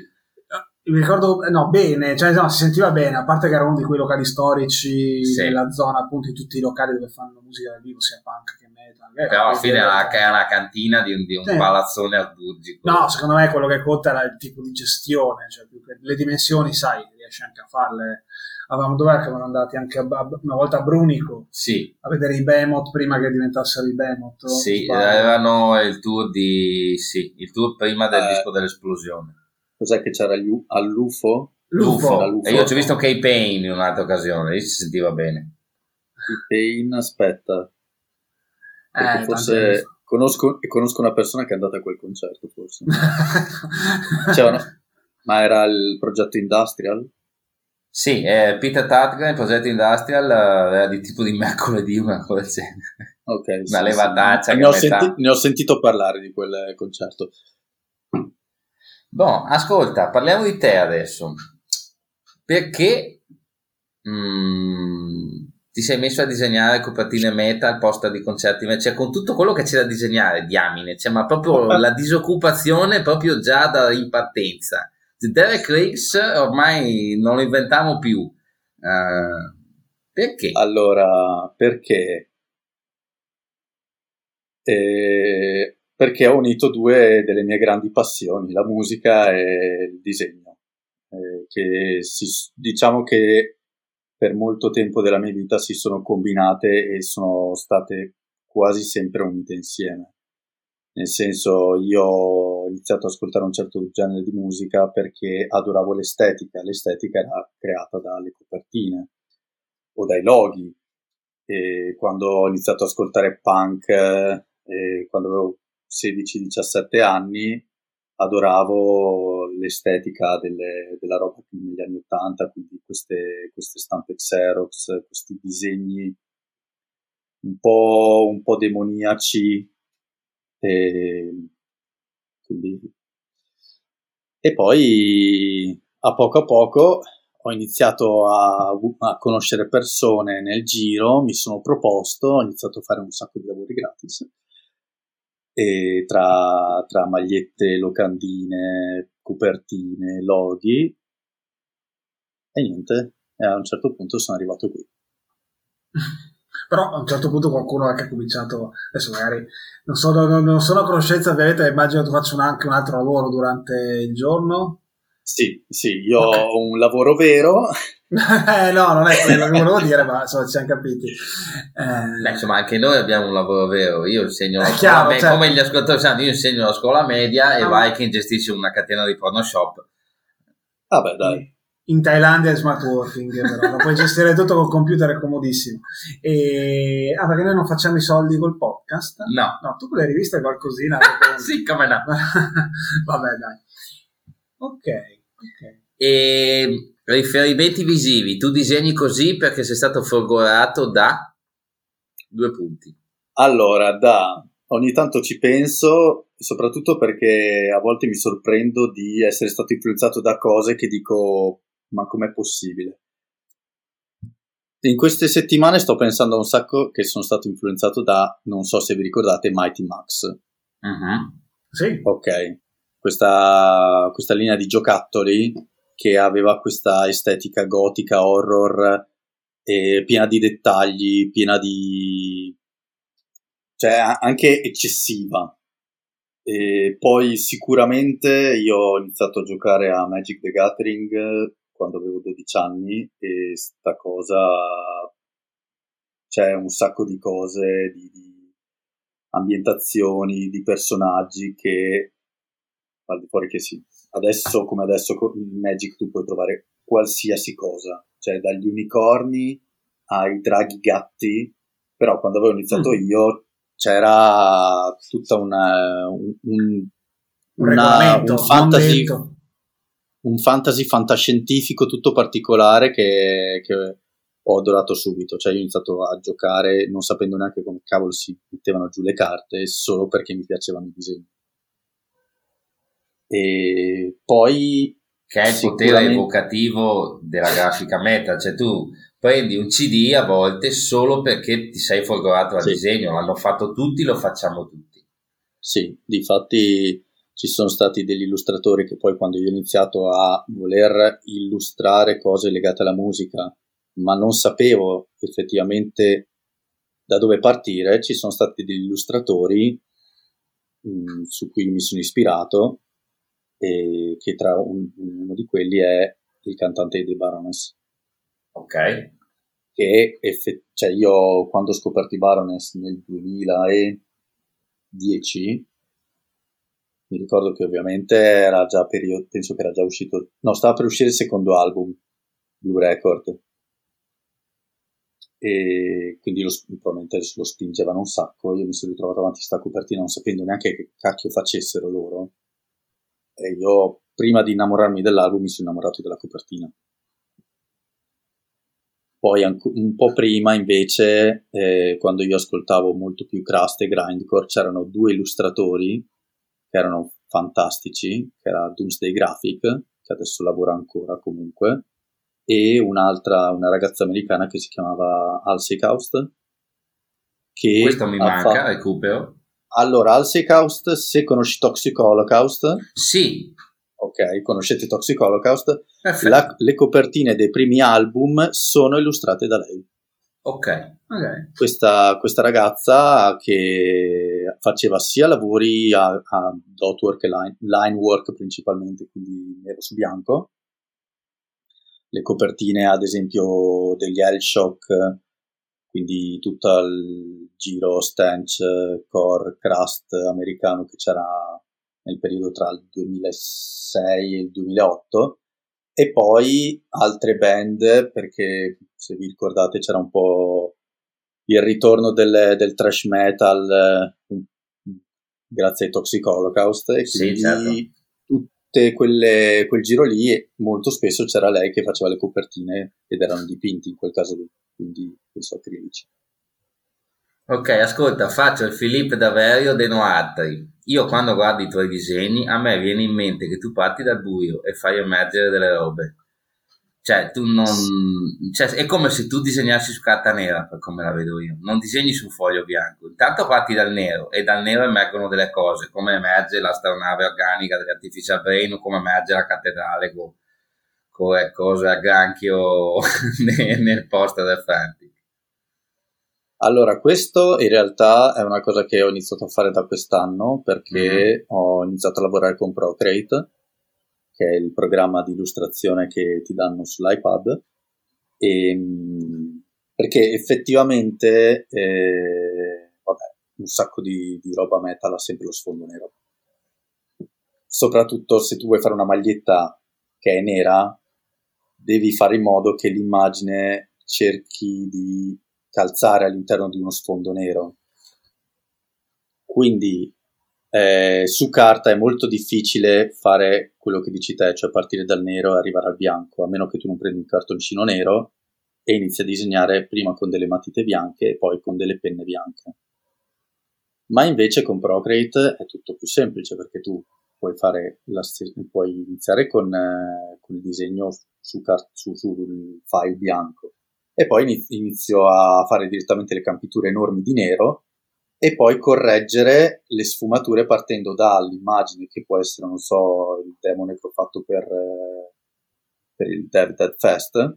Mi ricordo, no, bene, cioè no, si sentiva bene, a parte che era uno di quei locali storici sì. della zona, appunto, di tutti i locali dove fanno musica dal vivo, sia punk che metal.
Però alla fine era, era una cantina di un, di un sì. palazzone asburgico.
No, secondo me quello che conta era il tipo di gestione, cioè le dimensioni, sai, riesci anche a farle. Avevamo dov'è che erano andati anche a, una volta a Brunico
sì.
a vedere i Behemoth prima che diventassero i Behemoth.
Sì, avevano il tour di sì, il tour prima del eh. disco dell'esplosione
cos'è che c'era all'UFO?
L'UFO. L'UFO. E io ci ho visto K-Pain in un'altra occasione, lì si sentiva bene.
K-Pain, aspetta. Eh, forse conosco, conosco, una persona che è andata a quel concerto, forse. (laughs) no? Ma era il progetto Industrial?
Sì, eh, Peter Tatgren, il progetto Industrial, eh, era di tipo di mercoledì, una cosa del genere.
Ok.
Una sì, levataccia.
Sì. Ne, ho senti- ne ho sentito parlare di quel concerto.
Boh, ascolta, parliamo di te adesso. Perché mm, ti sei messo a disegnare copertine meta al posto di concerti? Cioè, con tutto quello che c'è da disegnare, diamine, cioè, ma proprio (laughs) la disoccupazione proprio già da in partenza. Derek Riggs ormai non lo inventiamo più. Uh, perché?
Allora, perché? Eh, perché ho unito due delle mie grandi passioni, la musica e il disegno, eh, che si, diciamo che per molto tempo della mia vita si sono combinate e sono state quasi sempre unite insieme. Nel senso, io ho iniziato ad ascoltare un certo genere di musica perché adoravo l'estetica. L'estetica era creata dalle copertine o dai loghi. E quando ho iniziato ad ascoltare punk, eh, quando avevo 16-17 anni adoravo l'estetica delle, della roba negli anni 80, quindi queste, queste stampe Xerox, questi disegni un po', un po demoniaci. E, quindi... e poi a poco a poco ho iniziato a, a, conoscere persone nel giro, mi sono proposto, ho iniziato a fare un sacco di lavori gratis e tra, tra magliette, locandine, copertine, loghi e niente, e a un certo punto sono arrivato qui. (laughs)
Però a un certo punto qualcuno ha anche cominciato, adesso magari non sono, non, sono a conoscenza, ovviamente immagino che faccia anche un altro lavoro durante il giorno.
Sì, sì, io okay. ho un lavoro vero. (laughs)
eh, no, non è quello che volevo dire, ma insomma, ci siamo capiti.
Eh... Beh, insomma, anche noi abbiamo un lavoro vero. Io insegno la chiaro, me- certo. come gli ascoltatori sanno, io insegno la scuola media e ah, Viking gestisce una catena di porno shop.
Vabbè, dai.
In Thailandia è smart working, però lo puoi gestire tutto col computer, è comodissimo. E... Ah, perché noi non facciamo i soldi col podcast?
No.
No, tu con le riviste qualcosina? (laughs)
sì, come no. (laughs)
Vabbè, dai. Ok, ok.
E riferimenti visivi, tu disegni così perché sei stato folgorato da due punti.
Allora, da ogni tanto ci penso, soprattutto perché a volte mi sorprendo di essere stato influenzato da cose che dico, ma com'è possibile? In queste settimane sto pensando a un sacco che sono stato influenzato da, non so se vi ricordate, Mighty Max.
Uh-huh.
Sì.
Ok questa, questa linea di giocattoli che aveva questa estetica gotica, horror, eh, piena di dettagli, piena di... cioè anche eccessiva. E poi sicuramente io ho iniziato a giocare a Magic the Gathering quando avevo 12 anni e sta cosa c'è un sacco di cose, di, di ambientazioni, di personaggi che al di fuori che sì. Adesso, come adesso, in Magic tu puoi trovare qualsiasi cosa, cioè dagli unicorni ai draghi gatti, però quando avevo iniziato mm. io c'era tutta una, un, un, una, un fantasy un fantasy fantascientifico tutto particolare che, che, ho adorato subito. Cioè, io ho iniziato a giocare non sapendo neanche come cavolo si mettevano giù le carte, solo perché mi piacevano i disegni. E poi
che è il potere evocativo della grafica meta, cioè tu prendi un CD a volte solo perché ti sei folgorato al sì. disegno, l'hanno fatto tutti, lo facciamo tutti.
Sì, difatti ci sono stati degli illustratori che poi quando io ho iniziato a voler illustrare cose legate alla musica, ma non sapevo effettivamente da dove partire, ci sono stati degli illustratori mh, mm, su cui mi sono ispirato e che tra un, uno di quelli è il cantante di Baroness.
Ok.
Che effett- cioè io quando ho scoperto i Baroness nel 2010 mi ricordo che ovviamente era già periodo, penso che era già uscito, no, stava per uscire il secondo album, Blue Record, e quindi lo, probabilmente lo spingevano un sacco. Io mi sono ritrovato davanti a questa copertina non sapendo neanche che cacchio facessero loro. E io, prima di innamorarmi dell'album, mi sono innamorato della copertina. Poi un po' prima, invece, eh, quando io ascoltavo molto più Crust e Grindcore, c'erano due illustratori che erano fantastici, che era Doomsday Graphic, che adesso lavora ancora comunque, e un'altra, una ragazza americana che si chiamava Halsey Kaust.
Che Questo mi manca, fatto... recupero.
Allora, al Seacoast, se conosci Toxic Holocaust,
sì.
Ok, conoscete Toxic Holocaust? La, le copertine dei primi album sono illustrate da lei.
Ok. okay.
Questa, questa, ragazza che faceva sia lavori a, a dot work e line, line work principalmente, quindi nero su bianco. Le copertine, ad esempio, degli L-Shock quindi tutto il giro Stench, Core, Crust americano che c'era nel periodo tra il 2006 e il 2008 e poi altre band perché se vi ricordate c'era un po' il ritorno del, del trash metal grazie ai Toxic Holocaust e quindi sì, certo. tutte quelle, quel giro lì molto spesso c'era lei che faceva le copertine ed erano dipinti in quel caso lì quindi penso a 13.
Ok, ascolta, faccio il Filippo Daverio de Noatri. Io quando guardo i tuoi disegni, a me viene in mente che tu parti dal buio e fai emergere delle robe. Cioè, tu non. Cioè, è come se tu disegnassi su carta nera, per come la vedo io. Non disegni su foglio bianco. Intanto parti dal nero e dal nero emergono delle cose, come emerge l'astronave organica dell'Artificial Brain o come emerge la cattedrale con cose a granchio (laughs) nel posto del Fantic?
Allora, questo in realtà è una cosa che ho iniziato a fare da quest'anno perché mm-hmm. ho iniziato a lavorare con Procreate che è il programma di illustrazione che ti danno sull'iPad, e, ehm, perché effettivamente eh, vabbè, un sacco di, di roba metal ha sempre lo sfondo nero. Soprattutto se tu vuoi fare una maglietta che è nera, devi fare in modo che l'immagine cerchi di calzare all'interno di uno sfondo nero. Quindi eh, su carta è molto difficile fare quello che dici te, cioè partire dal nero e arrivare al bianco, a meno che tu non prendi un cartoncino nero e inizi a disegnare prima con delle matite bianche e poi con delle penne bianche. Ma invece con Procreate è tutto più semplice perché tu puoi, la, puoi iniziare con, eh, con, il disegno su, car- su, sul file bianco e poi inizio a fare direttamente le campiture enormi di nero e poi correggere le sfumature partendo dall'immagine che può essere, non so, il demone che ho fatto per, eh, per il Dev Dead Fest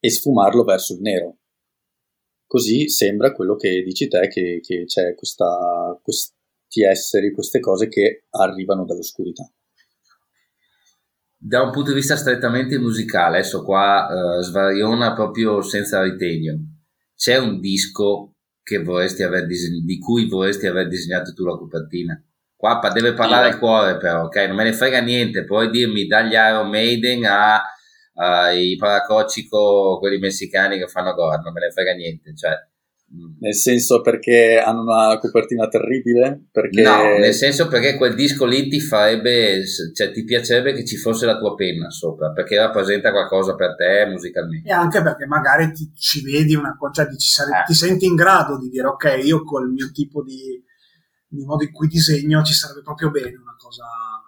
e sfumarlo verso il nero. Così sembra quello che dici te, che, che c'è questa, questi esseri, queste cose che arrivano dall'oscurità.
Da un punto di vista strettamente musicale, adesso qua uh, svariona proprio senza ritegno. C'è un disco che vorresti aver disegnato, di cui vorresti aver disegnato tu la copertina. Qua deve parlare il cuore però, ok? Non me ne frega niente, puoi dirmi dagli Iron Maiden ai Paracoccico, quelli messicani che fanno gore, non me ne frega niente, cioè...
Mm. Nel senso perché hanno una copertina terribile? Perché...
No, nel senso perché quel disco lì ti farebbe, cioè ti piacerebbe che ci fosse la tua penna sopra, perché rappresenta qualcosa per te musicalmente.
E anche perché magari ti, ci vedi una cosa, cioè ti, sare- eh. ti, senti in grado di dire ok, io col mio tipo di, di modo in cui disegno ci sarebbe proprio bene una cosa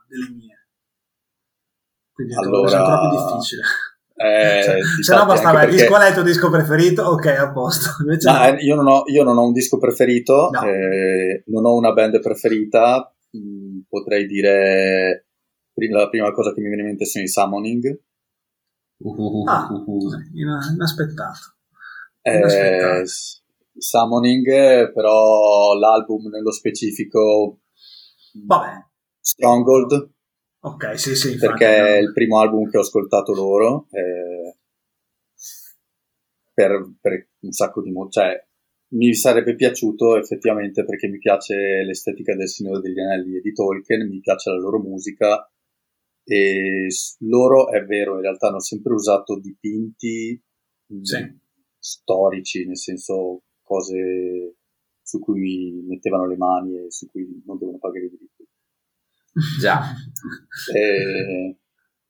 delle mie. Quindi allora... è ancora più difficile. Eh, cioè, se no bastava perché... qual è il tuo disco preferito? Ok, a posto. (laughs)
Invece no, io, non ho, io, non ho, un disco preferito, no. eh, non ho una band preferita. Mh, mm, potrei dire la prima cosa che mi viene in mente sono i Summoning.
Uh, ah, inaspettato.
Eh, inaspettato. Summoning, però l'album nello specifico.
Vabbè.
Stronghold.
Ok, sì, sì.
Perché infatti, è il primo album che ho ascoltato loro. Eh, per, per, un sacco di motivi. Cioè, mi sarebbe piaciuto effettivamente perché mi piace l'estetica del Signore degli Anelli e di Tolkien, mi piace la loro musica e loro, è vero, in realtà hanno sempre usato dipinti
mm, sì.
storici, nel senso cose su cui mettevano le mani e su cui non devono pagare i diritti.
Già. (laughs)
eh,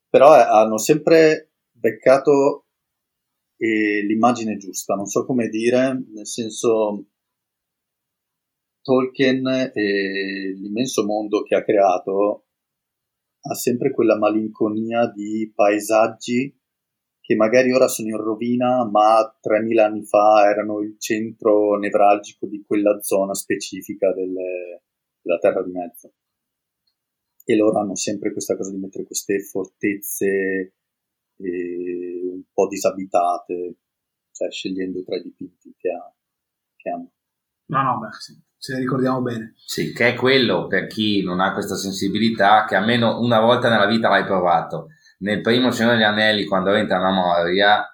però hanno sempre beccato eh, l'immagine giusta, non so come dire, nel senso Tolkien e l'immenso mondo che ha creato ha sempre quella malinconia di paesaggi che magari ora sono in rovina, ma 3000 anni fa erano il centro nevralgico di quella zona specifica delle, della Terra di Mezzo e loro hanno sempre questa cosa di mettere queste fortezze eh, un po' disabitate, cioè scegliendo tra i dipinti che, ha, che hanno.
No, no, beh, sì, se ne ricordiamo bene.
Sì, che è quello per chi non ha questa sensibilità, che almeno una volta nella vita l'hai provato. Nel primo Signore degli Anelli, quando entra una Moria,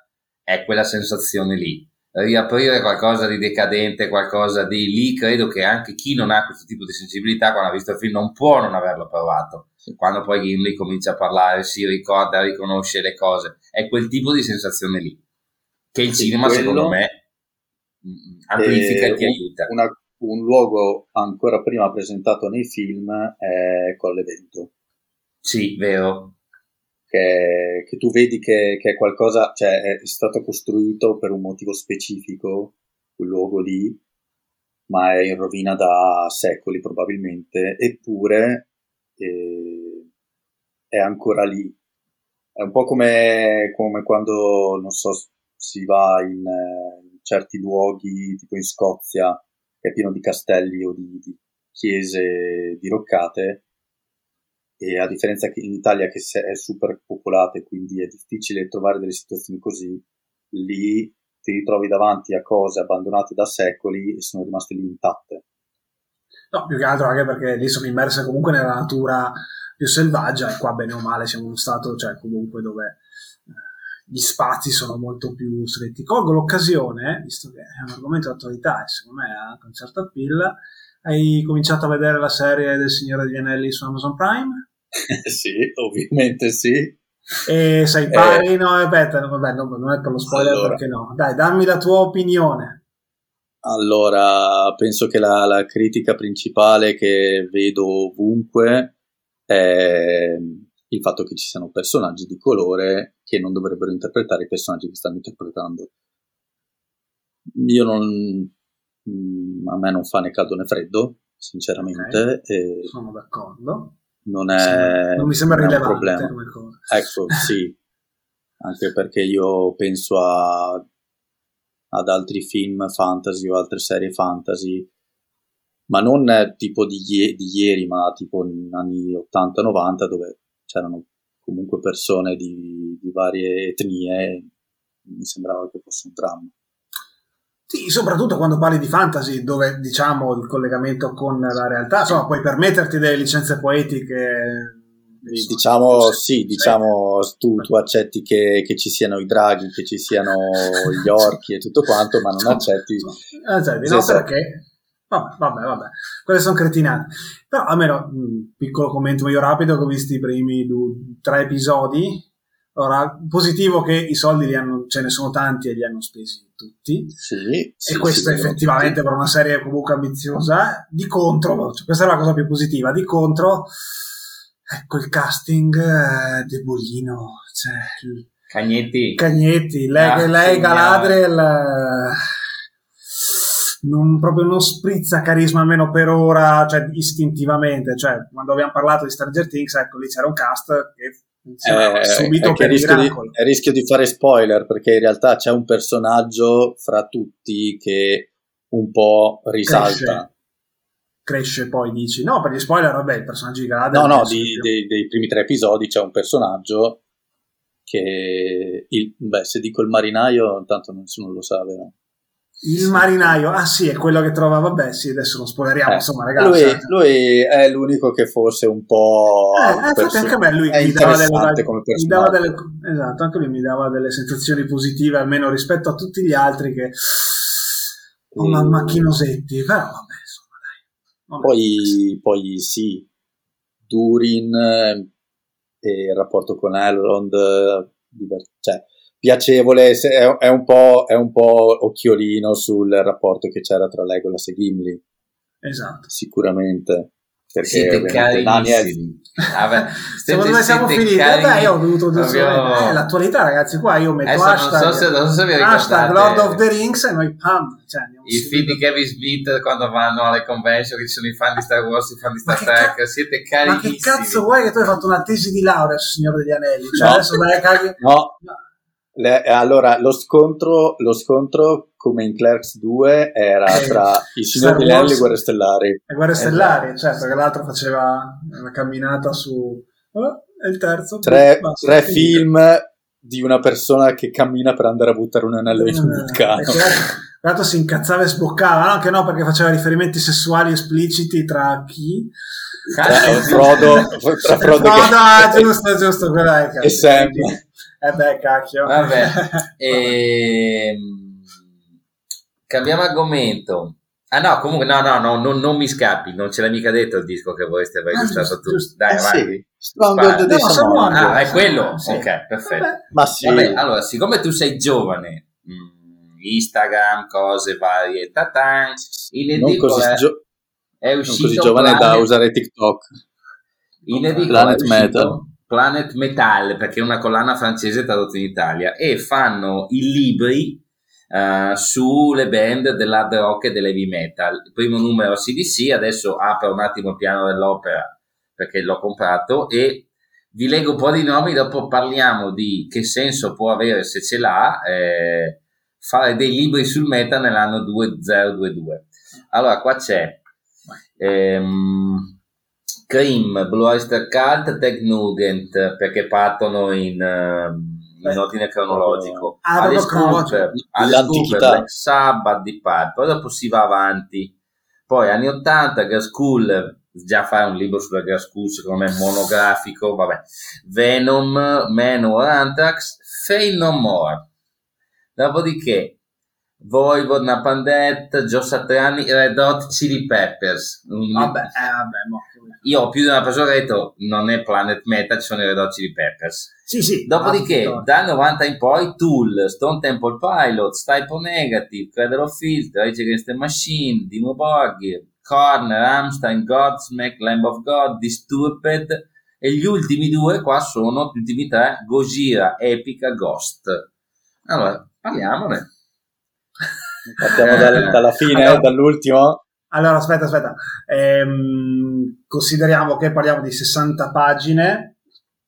è quella sensazione lì riaprire qualcosa di decadente, qualcosa di lì, credo che anche chi non ha questo tipo di sensibilità quando ha visto il film non può non averlo provato. Quando poi Gimli comincia a parlare, si ricorda, riconosce le cose, è quel tipo di sensazione lì che il cinema secondo me mm, amplifica e ti aiuta.
Una, un luogo ancora prima presentato nei film è Colle Vento.
Sì, vero,
che, che tu vedi che, che, è qualcosa, cioè è stato costruito per un motivo specifico, quel luogo lì, ma è in rovina da secoli probabilmente, eppure eh, è ancora lì. È un po' come, come quando, non so, si va in, in, certi luoghi, tipo in Scozia, che è pieno di castelli o di, di chiese diroccate, e a differenza che in Italia che è super popolata e quindi è difficile trovare delle situazioni così, lì ti ritrovi davanti a cose abbandonate da secoli e sono rimaste lì intatte.
No, più che altro anche perché lì sono immerse comunque nella natura più selvaggia e qua bene o male siamo uno stato cioè comunque dove eh, gli spazi sono molto più stretti. Colgo l'occasione, visto che è un argomento d'attualità e secondo me ha anche un certo appeal, hai cominciato a vedere la serie del Signore degli Anelli su Amazon Prime? (laughs)
sì, ovviamente sì.
E sei pari? Eh, no, aspetta, vabbè, no, non è per lo spoiler allora, perché no. Dai, dammi la tua opinione.
Allora, penso che la, la critica principale che vedo ovunque è il fatto che ci siano personaggi di colore che non dovrebbero interpretare i personaggi che stanno interpretando. Io non. Mm, a me non fa né caldo né freddo, sinceramente.
Okay. Sono d'accordo
non, è,
non mi sembra
non
rilevante
un problema. Ecco, (laughs) sì, anche perché io penso a, ad altri film fantasy o altre serie fantasy, ma non tipo di, di ieri, ma tipo negli anni 80-90 dove c'erano comunque persone di, di varie etnie, mi sembrava che fosse un dramma.
Sì, soprattutto quando parli di fantasy, dove diciamo il collegamento con la realtà, insomma, puoi permetterti delle licenze poetiche.
Diciamo sì, diciamo tu, tu accetti che, che, ci siano i draghi, che ci siano gli orchi e tutto quanto, ma non accetti.
accetti no, perché Vabbè, vabbè, vabbè, quelle sono cretinate. Però almeno, un piccolo commento meglio rapido, che ho visto i primi due, tre episodi, Ora, positivo che i soldi hanno, ce ne sono tanti e li hanno spesi tutti.
Sì,
sì e questo sì, effettivamente per una serie comunque ambiziosa. Di contro, cioè, questa è la cosa più positiva, di contro, ecco il casting eh, debolino. Cioè,
Cagnetti.
Cagnetti, lei, ah, lei Galadriel eh, non, proprio non sprizza carisma almeno per ora, cioè istintivamente, cioè quando abbiamo parlato di Stranger Things, ecco lì c'era un cast che
eh, subito per rischio di, rischio di fare spoiler perché in realtà c'è un personaggio fra tutti che un po' risalta.
Cresce, cresce poi dici no per gli spoiler vabbè il personaggio di Galadriel
no no di, dei, dei, primi tre episodi c'è un personaggio che il, beh se dico il marinaio tanto nessuno lo sa vero
il marinaio, ah sì, è quello che trova, vabbè, sì, adesso non spoileriamo, eh, insomma, ragazzi.
Lui, eh. lui, è l'unico che forse un po'.
Eh, perso- anche a me lui mi dava, delle, mi dava delle, esatto, anche lui mi dava delle sensazioni positive, almeno rispetto a tutti gli altri che. Oh, ma macchinosetti, però vabbè, insomma,
dai. Poi, poi sì, Durin eh, e il rapporto con Elrond, cioè piacevole, è, un è un po' occhiolino sul rapporto che c'era tra Legolas e Gimli.
Esatto.
Sicuramente. Perché
siete carissimi.
Ah, (laughs) Secondo me siamo finiti. Vabbè, io ho dovuto dire eh, l'attualità, ragazzi. Qua io metto Adesso hashtag, non so se, non so se hashtag Lord of the Rings e noi pam. Cioè,
I film di Kevin Smith quando vanno alle convention, che ci sono i fan di Star Wars, i fan di Star Trek. Ca- siete carissimi.
Ma che cazzo vuoi che tu hai fatto una tesi di laurea su Signore degli Anelli? Cioè, no. adesso vai a cagare.
No. Le, allora, lo scontro, lo scontro, come in Clerks 2 era eh, tra i Signori Anelli e Guerre Stellari.
E Guerre esatto. Stellari, esatto. certo, che l'altro faceva una camminata su... Oh, e il terzo...
Tre, basta, tre film di una persona che cammina per andare a buttare un anello in un eh, vulcano.
L'altro si incazzava e sboccava, no? Anche no, perché faceva riferimenti sessuali espliciti tra chi?
Tra Frodo, (laughs) tra
Frodo, Frodo che... ah, giusto, giusto, quella è
E Sam.
Eh beh, cacchio.
Vabbè. e... (laughs) Ehm, cambiamo argomento. Ah no, comunque no, no, no, non, non mi scappi, non ce l'hai mica detto il disco che vorreste aver gustato tu. Dai, eh avanti.
Sì. Stronghold
no, Samuel.
Ah, è quello? Sì. Ok, perfetto. Vabbè.
Ma sì.
Vabbè, allora, siccome tu sei giovane, mm, Instagram, cose varie, tatan, in edicola è, gio- è uscito...
Non così giovane Planet, da usare TikTok.
In edicola Planet Metal Planet Metal, perché è una collana francese tradotta in Italia, e fanno i libri uh, sulle band dell'hard rock e dell'heavy metal. Il primo numero CDC, adesso apro un attimo il piano dell'opera perché l'ho comprato e vi leggo un po' di nomi, dopo parliamo di che senso può avere se ce l'ha eh, fare dei libri sul metal nell'anno 2022. Allora, qua c'è ehm, Cream, Blue Oyster Cult, Tech Nugent, perché partono in, uh, in ordine cronologico.
Ah, Alice Cooper,
Alice Cooper, Black Sabbath, di Pulp. Poi dopo si va avanti. Poi anni 80, Girl School, già fare un libro sulla Grascus, secondo me monografico, vabbè. Venom, Manowar, Anthrax, Fail No More. Dopodiché, Voivod, Napandet, Joe Satriani, Red Hot Chili Peppers.
Vabbè, eh, vabbè, mo.
Io ho più di una persona che ha detto non è Planet Meta, ci sono i Red Hot Chili Peppers.
Sì, sì.
Dopodiché,
ah,
dal 90 in poi, Tool, Stone Temple Pilots, Typo Negative, Cradle of Filth, Rage Against the Machine, Dimo Borgir, Korn, Rammstein, Godsmack, Lamb of God, Disturbed e gli ultimi due qua sono, gli ultimi tre, Gojira, Epica, Ghost. Allora, parliamone.
Partiamo
Eh,
dal- dalla fine,
allora-
dall'ultimo.
Allora, aspetta, aspetta. Ehm, consideriamo che parliamo di 60 pagine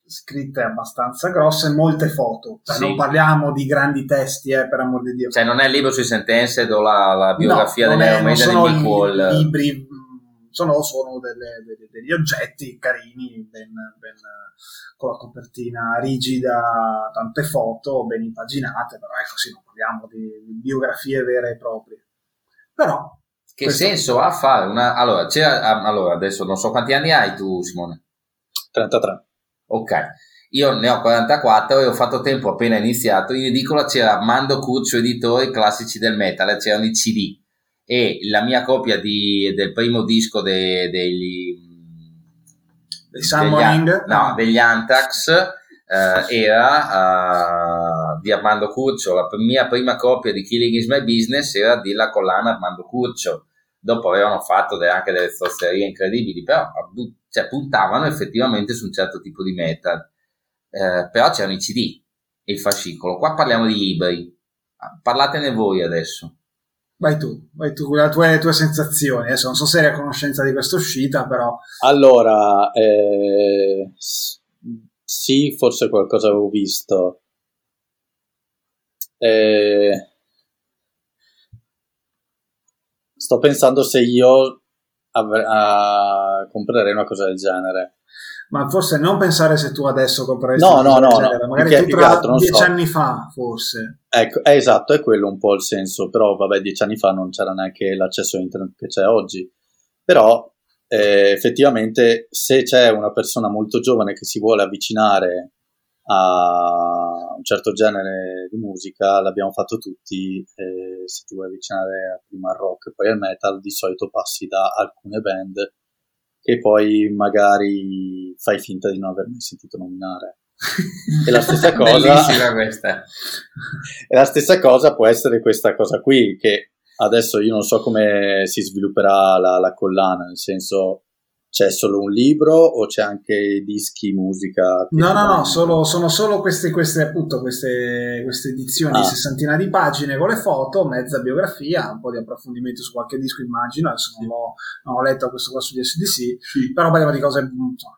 scritte abbastanza grosse, molte foto. Cioè,
Sì.
Non parliamo di grandi testi, eh, per amor di Dio.
Cioè, non è il libro sui sentenze o la, la biografia
No, è-
di Mick Wall.
libri, mh, sono, sono delle- delle- degli oggetti carini, ben, ben, con la copertina rigida, tante foto, ben impaginate, però ecco sì, non parliamo di, di biografie vere e proprie. Però,
Che
questo-
senso ha fare una... Allora, ah, allora, adesso non so quanti anni hai tu, Simone.
33.
Ok, io ne ho 44 e ho fatto tempo appena iniziato. In edicola c'era Mando Curcio Editori Classici del Metal, c'erano i CD e la mia copia di- del primo disco de- degli,
Dei Summoning?
no, degli Anthrax eh, era eh, di Armando Curcio. La mia prima copia di Killing is My Business era della collana Armando Curcio. Dopo avevano fatto de- anche delle zozzerie incredibili, però cioè, puntavano effettivamente su un certo tipo di metal. Eh, però c'erano i CD e il fascicolo. Qua parliamo di libri. Ah, Parlatene voi adesso.
Vai tu, vai tu con le tue, le tue sensazioni. Adesso non so se eri a conoscenza di questa uscita, però
Allora, eh, sì, forse qualcosa avevo visto. Eh, sto pensando se io avr- ah, comprerei una cosa del genere.
ma forse non pensare se tu adesso compreresti
No,
una cosa
no,
del
no,
genere,
no,
magari
che-
tu
più che
tra
altro,
dieci
so.
anni fa, forse.
Ecco, è esatto, è quello un po' il senso, però vabbè, dieci anni fa non c'era neanche l'accesso a internet che c'è oggi. Però eh, effettivamente se c'è una persona molto giovane che si vuole avvicinare a un certo genere di musica, l'abbiamo fatto tutti, eh, se ti vuoi avvicinare prima al rock e poi al metal, di solito passi da alcune band e poi magari fai finta di non aver mai sentito nominare. E la stessa (laughs) cosa... E la stessa cosa può essere questa cosa qui, che adesso io non so come si svilupperà la, la collana, nel senso c'è solo un libro o c'è anche dischi, musica?
No, no, no, solo- sono solo queste, queste, appunto, queste, queste edizioni
Ah.
di sessantina di pagine con le foto, mezza biografia, un po' di approfondimenti su qualche disco, immagino. Adesso non, l'ho, non ho letto questo qua sugli SDC, però parliamo di cose. insomma,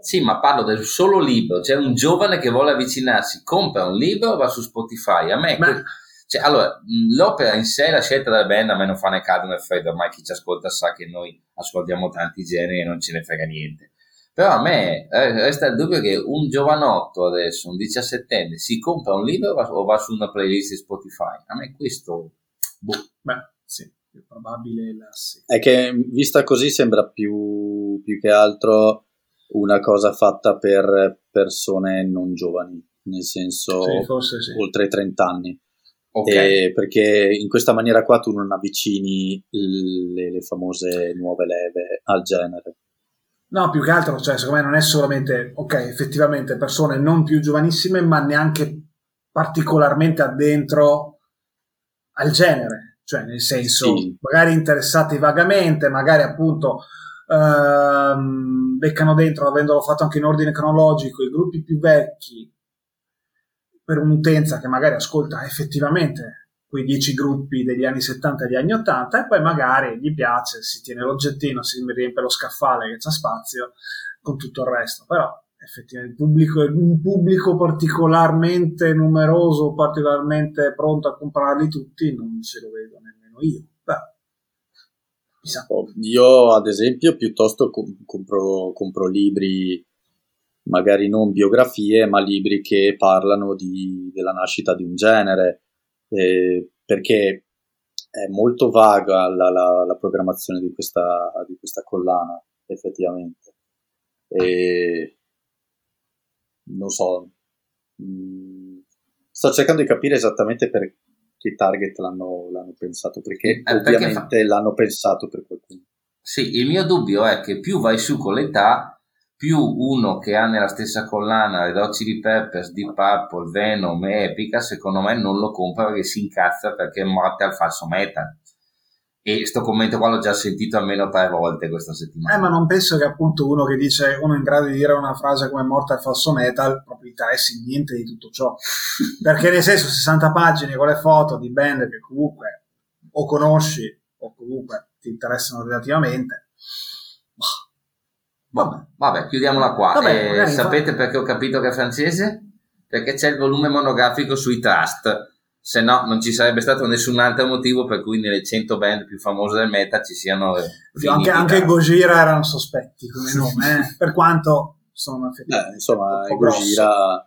Sì, ma parlo del solo libro. C'è un giovane che vuole avvicinarsi, compra un libro o va su Spotify. A me, que- cioè, allora, l'opera in sé, la scelta della band, a me non fa né caldo né freddo. Ormai chi ci ascolta sa che noi ascoltiamo tanti generi e non ce ne frega niente. Però a me eh, resta il dubbio che un giovanotto adesso, un diciassettenne, si compra un libro o va, su una playlist di Spotify. A me questo... boh.
beh, sì, più probabile la sì.
È che vista così sembra più, più che altro una cosa fatta per persone non giovani, nel senso
Sì, sì.
oltre i 30 anni.
Ok.
E perché in questa maniera qua tu non avvicini le, le famose nuove leve al genere.
No, più che altro, cioè, secondo me non è solamente, ok, effettivamente persone non più giovanissime, ma neanche particolarmente addentro al genere, cioè nel senso,
Sì.
magari interessati vagamente, magari appunto ehm, beccano dentro, avendolo fatto anche in ordine cronologico, i gruppi più vecchi per un'utenza che magari ascolta effettivamente quei dieci gruppi degli anni 70 e degli anni 80 e poi magari gli piace, si tiene l'oggettino, si riempie lo scaffale che c'ha spazio con tutto il resto, però effettivamente il pubblico, un pubblico particolarmente numeroso, particolarmente pronto a comprarli tutti, non ce lo vedo nemmeno io.
Io, ad esempio, piuttosto com- compro, compro libri, magari non biografie, ma libri che parlano di- della nascita di un genere, eh, perché è molto vaga la, la- la programmazione di questa, di questa collana. effettivamente. E non so, mh, mm, sto cercando di capire esattamente per che target l'hanno, l'hanno pensato, perché eh, ovviamente perché fa... l'hanno pensato per qualcuno.
Sì, il mio dubbio è che più vai su con l'età, più uno che ha nella stessa collana Red Hot Chili Peppers, Deep Purple, Venom e Epica, secondo me non lo compra perché si incazza perché è morte al falso metal e sto commento qua l'ho già sentito almeno tre volte questa settimana.
Eh, ma non penso che appunto uno che dice uno in grado di dire una frase come morta al falso metal proprio interessi niente di tutto ciò. (laughs) Perché nel senso 60 pagine con le foto di band che comunque o conosci o comunque ti interessano relativamente.
Vabbè, vabbè chiudiamola qua. Vabbè, eh, sapete perché ho capito che è francese? Perché c'è il volume monografico sui trust se no non ci sarebbe stato nessun altro motivo per cui nelle 100 band più famose del meta ci siano
anche, anche Gojira erano sospetti come nome eh? per quanto sono
eh, insomma Gojira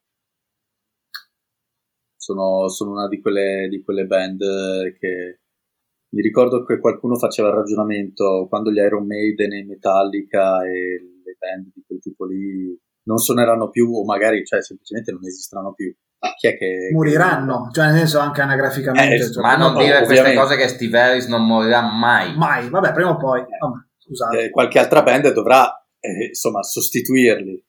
sono, sono, una di quelle, di quelle band che mi ricordo che qualcuno faceva il ragionamento quando gli Iron Maiden e Metallica e le band di quel tipo lì non suoneranno più o magari cioè, semplicemente non esisteranno più chi è che
moriranno cioè nel senso anche anagraficamente eh,
cioè, ma non dire ovviamente. queste cose che Steve Harris non morirà mai.
Mai vabbè prima o poi. Eh. vabbè, scusate.
Eh, qualche altra band dovrà eh, insomma sostituirli.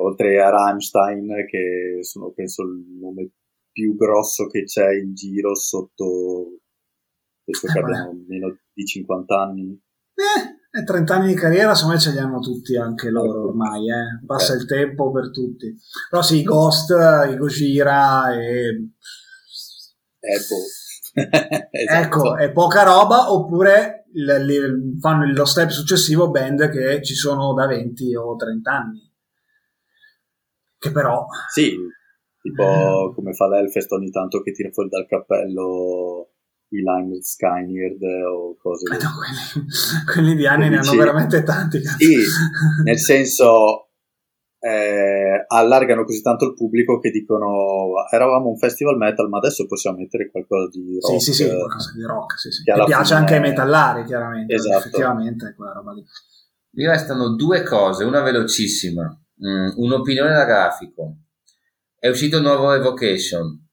Oltre a Rammstein che sono penso il nome più grosso che c'è in giro sotto penso che abbiano meno di 50 anni.
Eh e 30 anni di carriera, secondo me ce li hanno tutti anche loro ormai, eh. passa il tempo per tutti. Però sì, Ghost, i Gojira e...
Apple. (laughs)
esatto. Ecco, è poca roba, oppure le, le, fanno lo step successivo band che ci sono da 20 o 30 anni. Che però...
Sì, tipo eh. come fa l'Elfest ogni tanto che tira fuori dal cappello i Lime Skynyrd o cose
eh no, quelli, quelli, di anni ne hanno veramente tanti
sì, nel senso eh, allargano così tanto il pubblico che dicono eravamo un festival metal ma adesso possiamo mettere qualcosa di rock
sì sì sì qualcosa di rock sì, sì. che piace anche ai metallari chiaramente esatto. effettivamente è quella roba lì.
Mi restano due cose una velocissima mm, un'opinione da grafico. È uscito il nuovo Evocation.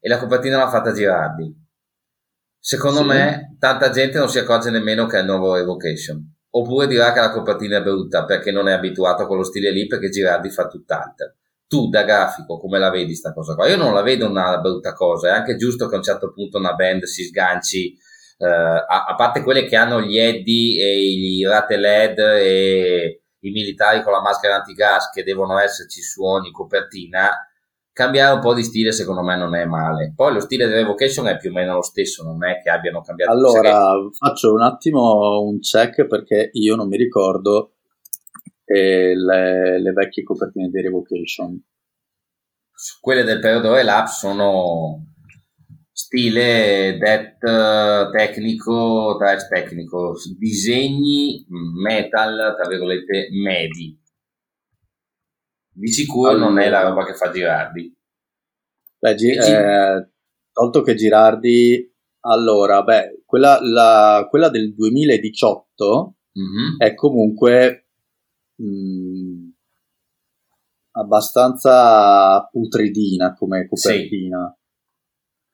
E la copertina l'ha fatta Girardi Secondo sì. me, tanta gente non si accorge nemmeno che è il nuovo Evocation. Oppure dirà che la copertina è brutta perché non è abituato a quello stile lì perché Girardi fa tutt'altro. Tu da grafico come la vedi sta cosa qua? Io non la vedo una brutta cosa, è anche giusto che a un certo punto una band si sganci, eh, a, a, parte quelle che hanno gli Eddie e i rate LED e i militari con la maschera antigas che devono esserci su ogni copertina, cambiare un po' di stile secondo me non è male. Poi lo stile dell'Evocation è più o meno lo stesso, non è che abbiano cambiato.
Allora, faccio un attimo un check perché io non mi ricordo eh, le, le, vecchie copertine di Revocation.
Quelle del periodo Relapse sono stile death tecnico, trash tecnico, disegni metal, tra virgolette, medi di sicuro allora, non è la roba che fa Girardi.
Beh, gi- eh, tolto che Girardi, allora, beh, quella, la, quella del 2018 mm-hmm. è comunque mh, mm, abbastanza putridina come copertina,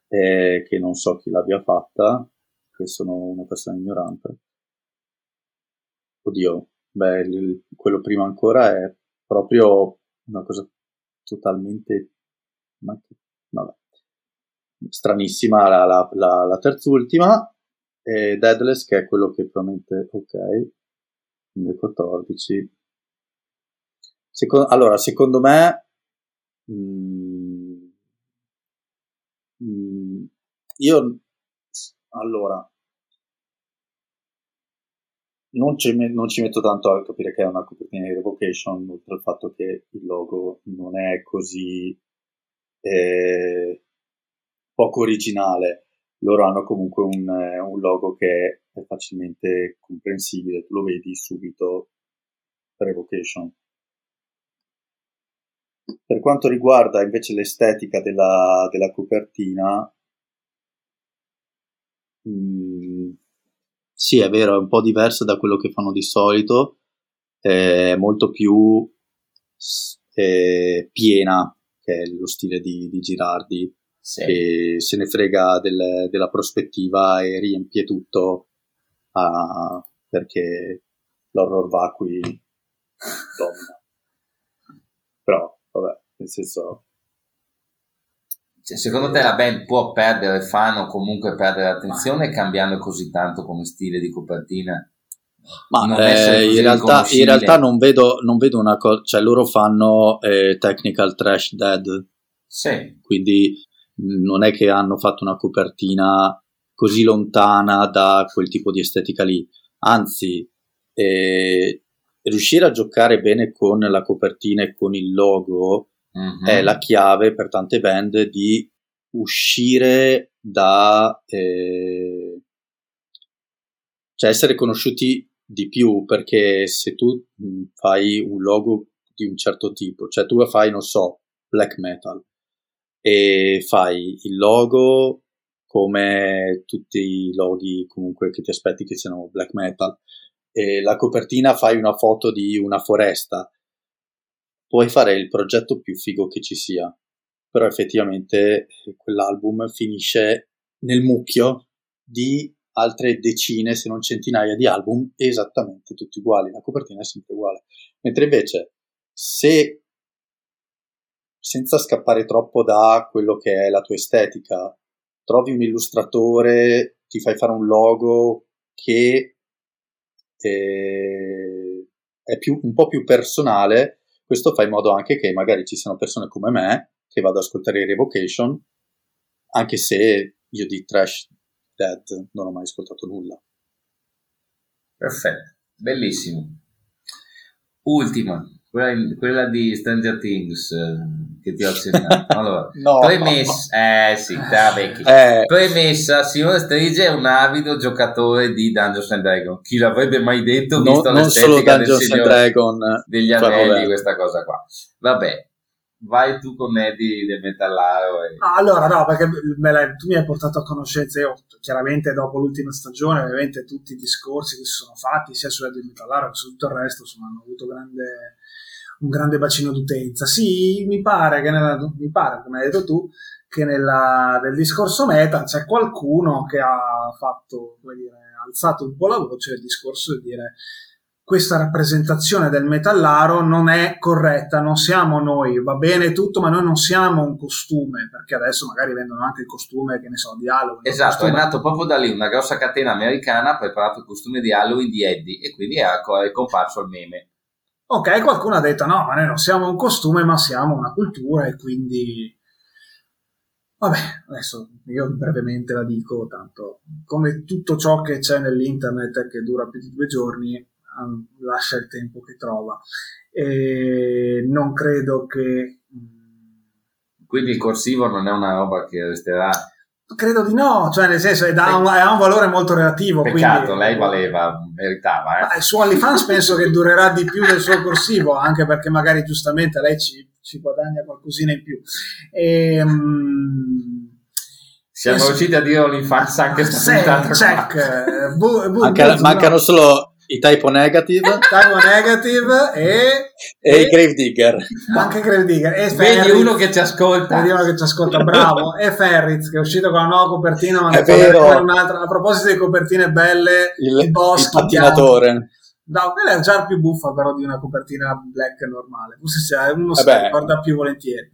sì. eh, che non so chi l'abbia fatta, che sono una persona ignorante. Oddio, beh, il, quello prima ancora è proprio una cosa totalmente vabbè, stranissima la, la, la, la terzultima e Deadless che è quello che probabilmente ok 2014 Secondo, allora secondo me mh, mm, mh, mm, io allora non ci, non ci, metto tanto a capire che è una copertina di Revocation, oltre al fatto che il logo non è così eh, poco originale. Loro hanno comunque un, un, logo che è facilmente comprensibile, tu lo vedi subito Revocation. Per quanto riguarda invece l'estetica della, della copertina, mh, mm, sì, è vero, è un po' diversa da quello che fanno di solito, è molto più eh, piena, che è lo stile di, di Girardi, sì. e se ne frega del, della prospettiva e riempie tutto uh, perché l'horror vacui domina. (laughs) Però, vabbè, nel senso...
Cioè, secondo te la band può perdere fan o comunque perdere attenzione cambiando così tanto come stile di copertina?
Ma eh, in, realtà, in, realtà, non vedo, non vedo una cosa, cioè loro fanno eh, Technical Trash Dead.
Sì.
Quindi non è che hanno fatto una copertina così lontana da quel tipo di estetica lì. Anzi, eh, riuscire a giocare bene con la copertina e con il logo mm-hmm. è la chiave per tante band di uscire da eh, cioè essere conosciuti di più perché se tu mm, fai un logo di un certo tipo, cioè tu fai, non so, black metal e fai il logo come tutti i loghi comunque che ti aspetti che siano black metal e la copertina fai una foto di una foresta puoi fare il progetto più figo che ci sia però effettivamente quell'album finisce nel mucchio di altre decine, se non centinaia di album esattamente tutti uguali, la copertina è sempre uguale. Mentre invece se senza scappare troppo da quello che è la tua estetica, trovi un illustratore, ti fai fare un logo che eh, è più, un po' più personale, questo fa in modo anche che magari ci siano persone come me che vado ad ascoltare i Revocation, anche se io di trash Dead non ho mai ascoltato nulla.
Perfetto, bellissimo. Ultima, quella, quella di Stranger Things eh, che ti ho accennato. (laughs) Allora, no, premessa, eh sì, te vecchi. (laughs) Eh. Premessa, Simone Strige è un avido giocatore di Dungeons and Dragons. Chi l'avrebbe mai detto, visto
no, non solo Dungeons and Dragons
degli anelli, questa cosa qua. Vabbè, vai tu con Eddie del Metallaro. E...
No, allora no, perché tu mi hai portato a conoscenza, io chiaramente dopo l'ultima stagione, ovviamente tutti i discorsi che si sono fatti, sia su Eddie del Metallaro che su tutto il resto, insomma, hanno avuto grande, un grande bacino d'utenza. Sì, mi pare che, nella, mi pare, come hai detto tu, che nella, nel discorso meta c'è qualcuno che ha fatto, come dire, alzato un po' la voce del discorso di dire questa rappresentazione del metallaro non è corretta, non siamo noi, va bene tutto, ma noi non siamo un costume, perché adesso magari vendono anche il costume, che ne so, di Halloween.
Esatto, è nato proprio da lì, una grossa catena americana ha preparato il costume di Halloween di Eddie e quindi è, è comparso il meme.
Ok, qualcuno ha detto no, ma noi non siamo un costume, ma siamo una cultura e quindi... Vabbè, adesso io brevemente la dico, tanto come tutto ciò che c'è nell'internet che dura più di due giorni, lascia il tempo che trova. E non credo che...
Mm, Quindi il corsivo non è una roba che resterà...
Credo di no, cioè nel senso è da un, ha un valore molto relativo.
Peccato,
quindi,
lei valeva, meritava.
Eh. Su OnlyFans penso che durerà di più del suo corsivo, anche perché magari giustamente lei ci, ci guadagna qualcosina in più. E, um,
siamo penso... riusciti a dire OnlyFans anche
sta check.
Bu, bu, Manca, bu, mancano no. solo i typo negative,
typo negative e,
e, i grave digger
anche grave digger
e vedi uno che ci ascolta.
Vedi uno che ci ascolta bravo. E Ferriz che è uscito con una nuova copertina ma
è vero.
a proposito di copertine belle
il, il, boss il pattinatore
No, quella è già più buffa però di una copertina black normale. Forse se uno si ricorda più volentieri.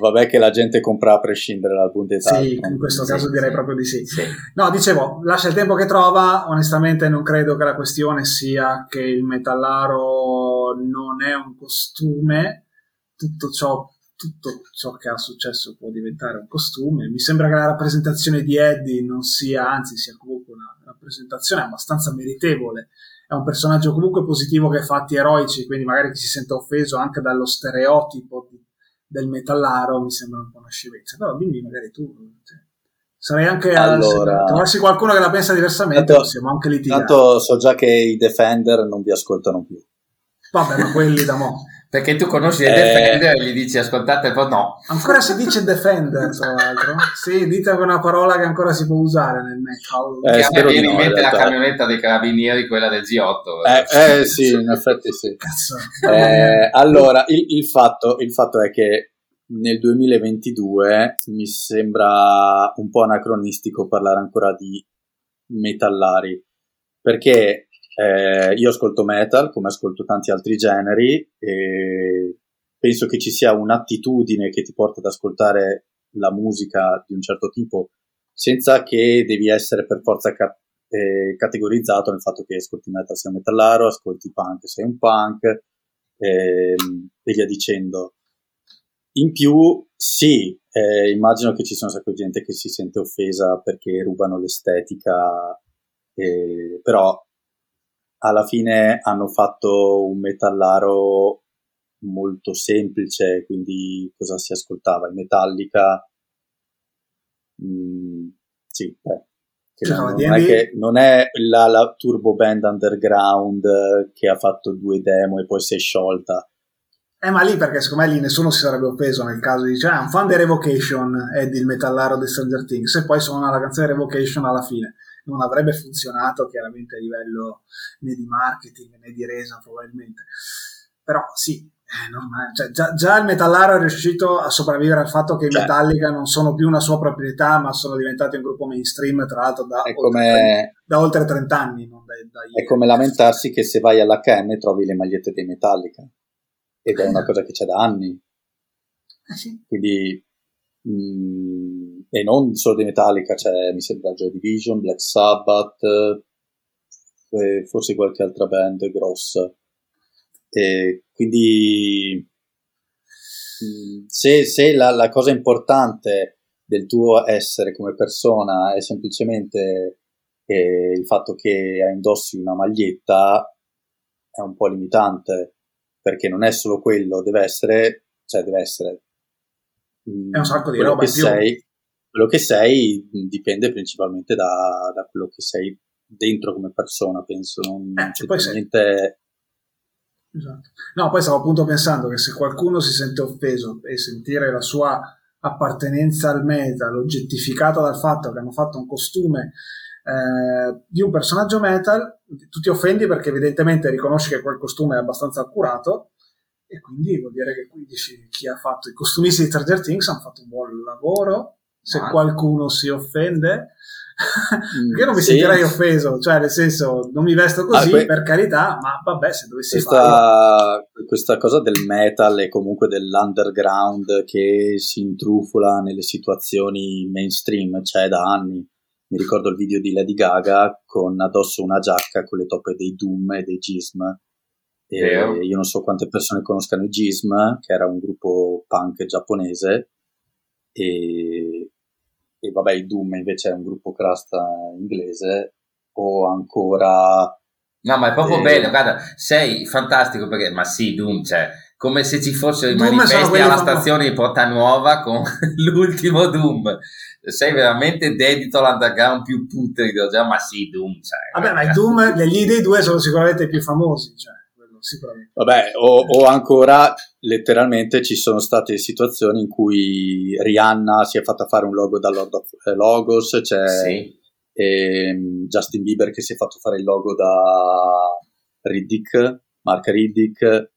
vabbè che la gente compra a prescindere dal punto di
Sì, in questo sì, caso direi sì. proprio di sì. sì. No, dicevo, lascia il tempo che trova. Onestamente non credo che la questione sia che il metallaro non è un costume. Tutto ciò tutto ciò che ha successo può diventare un costume. Mi sembra che la rappresentazione di Eddie non sia, anzi, sia comunque una rappresentazione abbastanza meritevole è un personaggio comunque positivo che ha fatti eroici, quindi magari chi si sente offeso anche dallo stereotipo di, del metallaro mi sembra un po' una scevezza. Però dimmi magari tu. Cioè, sarei anche allora, se trovassi qualcuno che la pensa diversamente, tanto, possiamo anche litigare.
Tanto so già che i Defender non vi ascoltano più.
Vabbè, ma quelli da mo'.
Perché tu conosci eh, Defender e gli dici ascoltate, poi no.
Ancora si dice Defender, tra l'altro. sì, dite una parola che ancora si può usare nel metal.
Eh, che viene in mente la camionetta dei carabinieri, quella del
G8. Eh, eh sì, in effetti sì. Cazzo. Eh, allora, il, il, fatto, il fatto è che nel 2022 mi sembra un po' anacronistico parlare ancora di metallari perché eh, io ascolto metal come ascolto tanti altri generi e penso che ci sia un'attitudine che ti porta ad ascoltare la musica di un certo tipo senza che devi essere per forza ca- eh, categorizzato nel fatto che ascolti metal sei un metallaro, ascolti punk sei un punk eh, e via dicendo. In più, sì, eh, immagino che ci sia un sacco di gente che si sente offesa perché rubano l'estetica, però alla fine hanno fatto un metallaro molto semplice, quindi cosa si ascoltava? In Metallica? Mm, sì, beh. Cioè, non, non, è che, non è la, la, turbo band underground che ha fatto due demo e poi si è sciolta.
Eh, ma lì perché secondo me lì nessuno si sarebbe offeso nel caso di dire, ah, un fan di Revocation è il metallaro di Stranger Things e poi suona la canzone Revocation alla fine non avrebbe funzionato chiaramente a livello né di marketing né di resa probabilmente. Però sì, è normale. Cioè, già, già, il metallaro è riuscito a sopravvivere al fatto che i cioè, Metallica non sono più una sua proprietà, ma sono diventati un gruppo mainstream, tra l'altro da, oltre, come, da oltre 30 anni. Da, da
è come lamentarsi che se vai all'HM trovi le magliette dei Metallica. Ed è una esatto. cosa che c'è da anni.
Eh sì.
Quindi mh, mm, e non solo di Metallica, c'è mi sembra Joy Division, Black Sabbath, forse qualche altra band grossa. E quindi se, se la, la, cosa importante del tuo essere come persona è semplicemente eh, il fatto che indossi una maglietta, è un po' limitante, perché non è solo quello, deve essere, cioè deve essere
è un sacco di roba
che sei, quello che sei dipende principalmente da, da, quello che sei dentro come persona, penso. Non eh, c'è niente...
Esatto. No, poi stavo appunto pensando che se qualcuno si sente offeso e sentire la sua appartenenza al metal oggettificata dal fatto che hanno fatto un costume eh, di un personaggio metal, tu ti offendi perché evidentemente riconosci che quel costume è abbastanza accurato e quindi vuol dire che qui dici chi ha fatto i costumisti di Stranger Things hanno fatto un buon lavoro se ah. qualcuno si offende, io non mi sì. sentirei offeso, cioè nel senso non mi vesto così ah, que- per carità, ma vabbè se dovessi
questa, farlo. Questa cosa del metal e comunque dell'underground che si intrufola nelle situazioni mainstream c'è da anni. Mi ricordo il video di Lady Gaga con addosso una giacca con le toppe dei Doom e dei Gism. E io non so quante persone conoscano i Gism, che era un gruppo punk giapponese, e e vabbè il Doom invece è un gruppo crasta inglese o ancora
no ma è proprio eh, bello guarda sei fantastico perché ma sì Doom cioè come se ci fossero i manifesti alla stazione di Porta Nuova con (laughs) l'ultimo Doom. Sei veramente dedito all'underground più putrido già ma sì Doom cioè,
vabbè ma i Doom gli dei due sono sicuramente i più famosi cioè
sicuramente. Vabbè, o, o, ancora letteralmente ci sono state situazioni in cui Rihanna si è fatta fare un logo da Lord of Logos, c'è sì. ehm, Justin Bieber che si è fatto fare il logo da Riddick, Mark Riddick.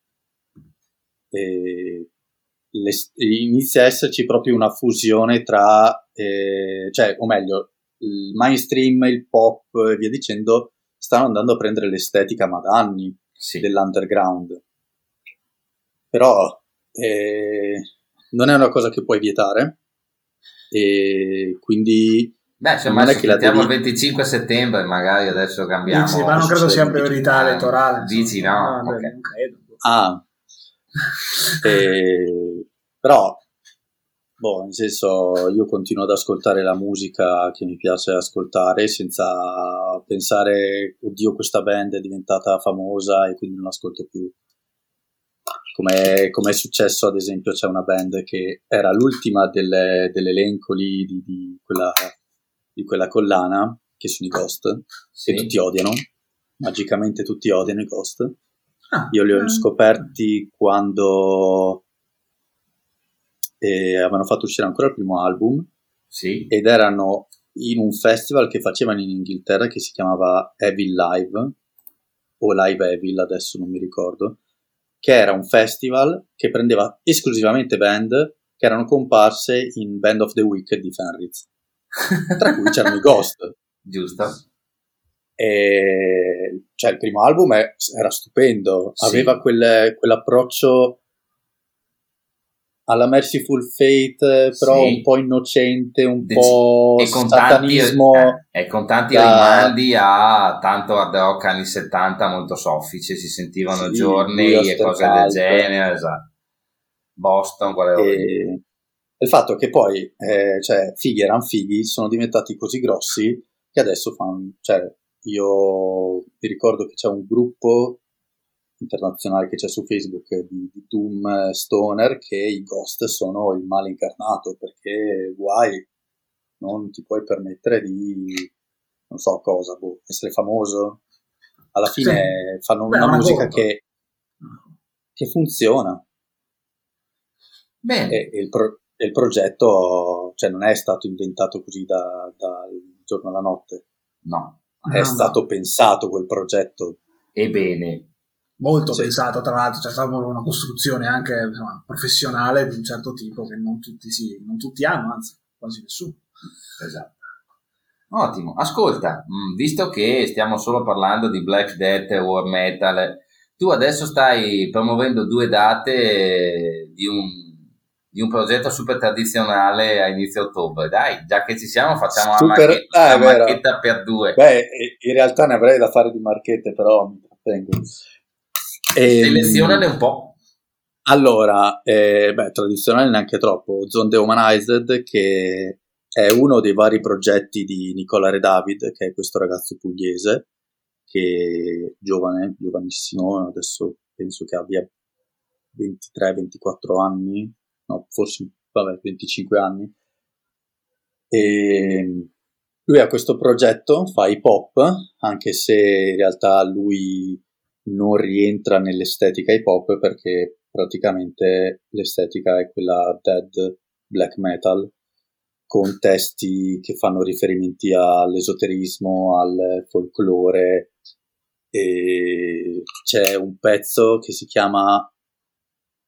E le, inizia a esserci proprio una fusione tra, eh, cioè, o meglio, il mainstream, il pop e via dicendo stanno andando a prendere l'estetica ma da anni sì. dell'underground. Però eh, non è una cosa che puoi vietare e quindi
Beh, insomma, non è che la devi... il 25 settembre, magari adesso cambiamo.
Dici, ma non credo sia priorità elettorale.
Dici no?
no okay. Non credo.
Ah, (laughs) eh, però Boh, nel senso, io continuo ad ascoltare la musica che mi piace ascoltare senza pensare, oddio, questa band è diventata famosa e quindi non l'ascolto più. Come, come è successo, ad esempio, c'è una band che era l'ultima delle, dell'elenco lì di, di, quella, di, quella, collana, che sono i Ghost, sì. che tutti odiano, magicamente tutti odiano i Ghost. Ah, Io li ho eh. scoperti quando eh, avevano fatto uscire ancora il primo album
sì.
ed erano in un festival che facevano in Inghilterra che si chiamava Evil Live o Live Evil, adesso non mi ricordo, che era un festival che prendeva esclusivamente band che erano comparse in Band of the Week di Fenritz, (laughs) tra cui c'erano i Ghost.
Giusto.
E, cioè, il primo album è, era stupendo, sì. aveva quel, quell'approccio alla Merciful Fate, però sì. un po' innocente, un De- po' e con satanismo.
Tanti, eh, e con tanti da... rimandi a tanto hard rock anni 70 molto soffice, si sentivano sì, giorni e cose del genere, esatto. Boston, qual
e... Il fatto che poi, eh, cioè, fighi erano fighi, sono diventati così grossi che adesso fanno, cioè, io vi ricordo che c'è un gruppo internazionale che c'è su Facebook di, di Doom Stoner che i ghost sono il male incarnato perché guai non ti puoi permettere di non so cosa, boh, essere famoso alla fine sì. fanno Beh, una, una musica che, che, funziona
Bene.
E, e, il pro, e, il progetto cioè, non è stato inventato così dal da giorno alla notte
no
è no, stato no. pensato quel progetto
ebbene
molto sì. pensato tra l'altro, c'è stata una costruzione anche insomma, professionale di un certo tipo che non tutti, si, non tutti hanno, anzi quasi nessuno.
Esatto. Ottimo, ascolta, mm, visto che stiamo solo parlando di Black Death, War Metal, tu adesso stai promuovendo due date di un, di un progetto super tradizionale a inizio ottobre. Dai, già che ci siamo, facciamo super... una, marchetta, ah, una marchetta per due.
Beh, in realtà ne avrei da fare di marchette, però mi trattengo.
E, ehm, Selezionane un po'.
Allora, eh, beh, tradizionale neanche troppo. Zone Dehumanized, che è uno dei vari progetti di Nicola Redavid, che è questo ragazzo pugliese, che è giovane, giovanissimo, adesso penso che abbia 23-24 anni, no, forse, vabbè, 25 anni. E lui ha questo progetto, fa hip hop, anche se in realtà lui non rientra nell'estetica hip hop perché praticamente l'estetica è quella dead black metal con testi che fanno riferimenti all'esoterismo, al folklore e c'è un pezzo che si chiama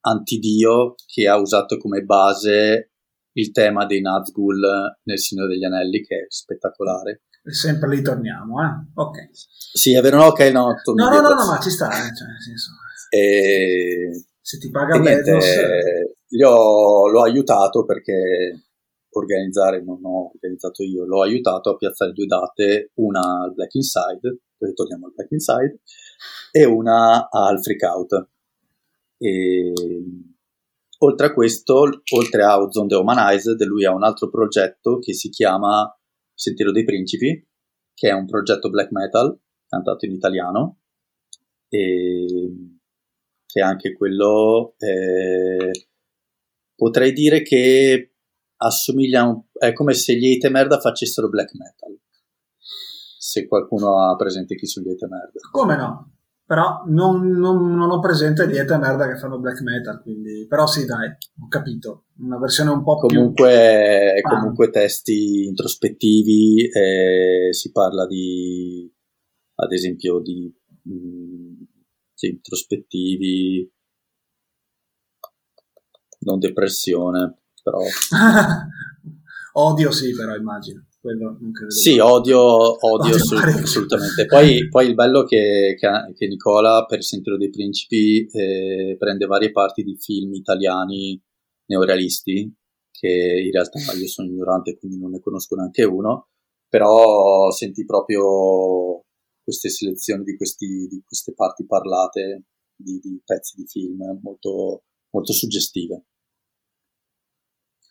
Antidio che ha usato come base il tema dei Nazgul nel Signore degli Anelli che è spettacolare
sempre lì torniamo, eh? Ok.
Sì, è vero, no, ok, no.
No, no, no, no, ma ci sta, eh? cioè, senso...
E...
Se ti paga niente, Bezos...
Io l'ho aiutato perché organizzare, non ho organizzato io, l'ho aiutato a piazzare due date, una al Black Inside, torniamo al Black Inside, e una al Freak Out. E, oltre a questo, oltre a Ozone The Humanized, lui ha un altro progetto che si chiama Sentiero dei Principi, che è un progetto black metal cantato in italiano e che anche quello eh, potrei dire che assomiglia un, è come se gli Ate Merda facessero black metal. Se qualcuno ha presente chi sono gli Ate Merda.
Come no però non, non, non ho presente gli Ete merda che fanno black metal, quindi... però sì dai, ho capito, una versione un po'
comunque, più... Comunque ah. testi introspettivi, eh, si parla di, ad esempio, di mh, mm, sì, introspettivi, non depressione, però... (laughs)
Odio sì, però immagino quello
non credo. Sì, odio, odio, odio assolutamente. Poi, poi, il bello che, che, che Nicola per Sentiero dei Principi eh, prende varie parti di film italiani neorealisti, che in realtà io sono ignorante quindi non ne conosco neanche uno, però senti proprio queste selezioni di, questi, di queste parti parlate di, di pezzi di film molto, molto suggestive.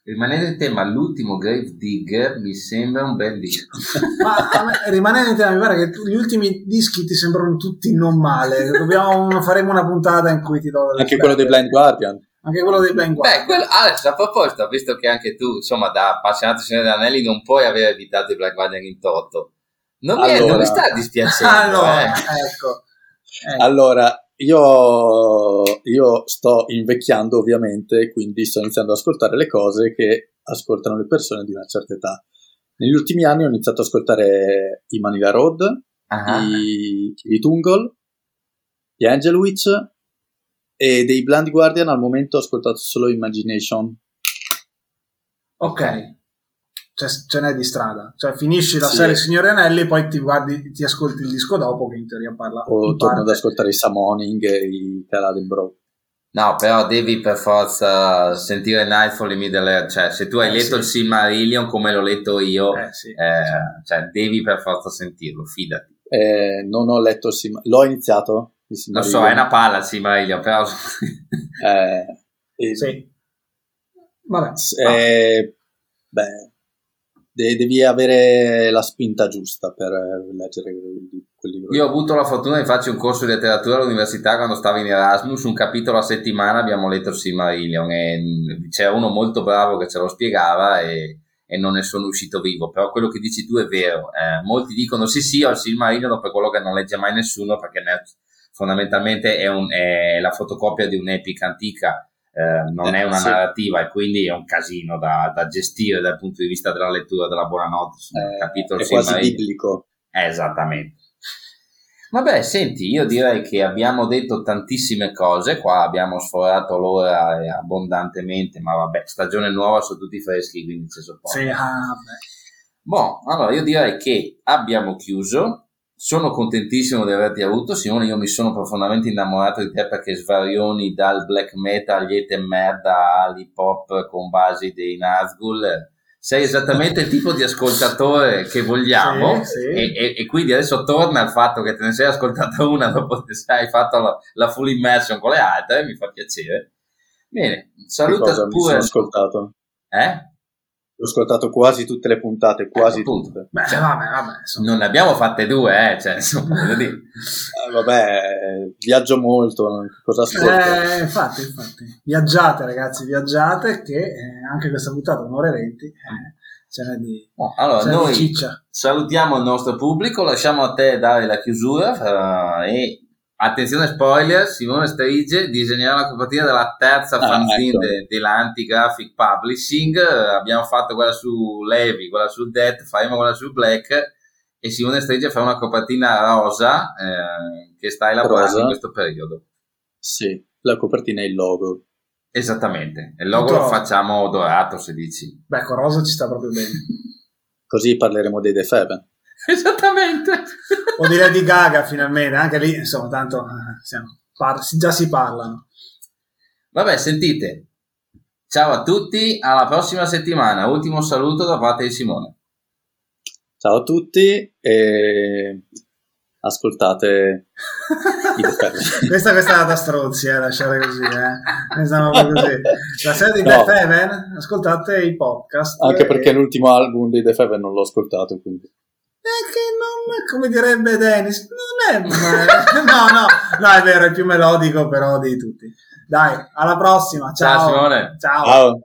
Rimanendo in tema, l'ultimo Grave Digger mi sembra un bel disco. (laughs)
Ma rimanendo in tema, mi pare che gli ultimi dischi ti sembrano tutti non male. Dobbiamo, faremo una puntata in cui ti do.
Anche quello dei Blind Guardian.
Anche quello dei Blind Guardian.
Beh, quello, Alex, a proposito, visto che anche tu, insomma, da appassionato Signore degli Anelli, non puoi aver evitato i Blind Guardian in toto. Non, allora. mi, è, non mi sta dispiacendo. (laughs)
Ah, no, eh. ecco.
Eh. Allora, io, io sto invecchiando ovviamente, quindi sto iniziando ad ascoltare le cose che ascoltano le persone di una certa età. Negli ultimi anni ho iniziato ad ascoltare i Manila Road, uh-huh. i, i Tungle, gli Angel Witch e dei Blind Guardian al momento ho ascoltato solo Imagination.
Ok, cioè, ce n'è di strada. Cioè, finisci la sì. serie Signore Anelli, poi ti guardi, ti ascolti il disco dopo, che in teoria parla.
O torno ad ascoltare i Summoning e i Caladen Bro.
No, però devi per forza sentire Nightfall e Middle Earth. Cioè, se tu hai eh, letto sì. il Silmarillion come l'ho letto io, eh, sì, eh, cioè, devi per forza sentirlo, fidati.
Eh, non ho letto il Silmarillion. L'ho iniziato?
Lo so, è una palla il Silmarillion, però...
eh, sì. Vabbè. Eh, beh, devi avere la spinta giusta per leggere quel libro.
Io ho avuto la fortuna di farci un corso di letteratura all'università quando stavo in Erasmus, un capitolo a settimana abbiamo letto il Silmarillion e c'era uno molto bravo che ce lo spiegava e, e non ne sono uscito vivo, però quello che dici tu è vero, eh, molti dicono sì sì ho il Silmarillion per quello che non legge mai nessuno perché fondamentalmente è, un, è la fotocopia di un'epica antica eh, non eh, è una sì. narrativa e quindi è un casino da, da, gestire dal punto di vista della lettura della buonanotte.
Eh, capitolo è quasi biblico.
esattamente. Vabbè, senti, io direi che abbiamo detto tantissime cose, qua abbiamo sforato l'ora abbondantemente, ma vabbè, stagione nuova sono tutti freschi, quindi c'è sopporto.
Sì, ah,
Boh, allora io direi che abbiamo chiuso, sono contentissimo di averti avuto, Simone. Io mi sono profondamente innamorato di te perché svarioni dal black metal, liete merda all'hip hop con basi dei Nazgul. Sei esattamente il tipo di ascoltatore che vogliamo, sì, sì. E, e, e, quindi adesso torna al fatto che te ne sei ascoltata una dopo che hai fatto la, la full immersion con le altre. Mi fa piacere. Bene, saluta pure. Mi
sono ascoltato.
Eh?
Ho ascoltato quasi tutte le puntate, quasi ecco, tutte.
Beh, cioè, vabbè, vabbè,
non ne abbiamo fatte due, eh, cioè, insomma,
eh, vabbè, viaggio molto, cosa ascolto?
Eh, infatti, infatti. Viaggiate, ragazzi, viaggiate, che eh, anche questa puntata, un'ora e venti, eh, ce n'è di,
oh, allora, noi ciccia. salutiamo il nostro pubblico, lasciamo a te dare la chiusura e Attenzione spoiler, Simone Strige disegnerà la copertina della terza ah, fanzine ecco. dell'Anti-Graphic Publishing, abbiamo fatto quella su Levi, quella su Death, faremo quella su Black e Simone Strige fa una copertina rosa eh, che sta elaborando rosa. in questo periodo.
Sì, la copertina è il logo.
Esattamente, il logo Tutto lo facciamo dorato se dici.
Beh, con rosa ci sta proprio bene. (laughs)
Così parleremo dei The Feven.
Esattamente.
O di Lady Gaga finalmente, anche lì, insomma, tanto eh, siamo, par- già si parlano.
Vabbè, sentite. Ciao a tutti, alla prossima settimana. Ultimo saluto da parte di Simone.
Ciao a tutti e ascoltate (laughs)
questa, questa è da stronzi, eh, lasciare così, eh. così. La serie di no. The Heaven, ascoltate i podcast.
Anche perché l'ultimo album di The Heaven non l'ho ascoltato, quindi
è che non, come direbbe Dennis, non è male. (laughs) no, no, no, è vero, è più melodico però di tutti. Dai, alla prossima. Ciao.
Ciao Simone.
Ciao. Ciao.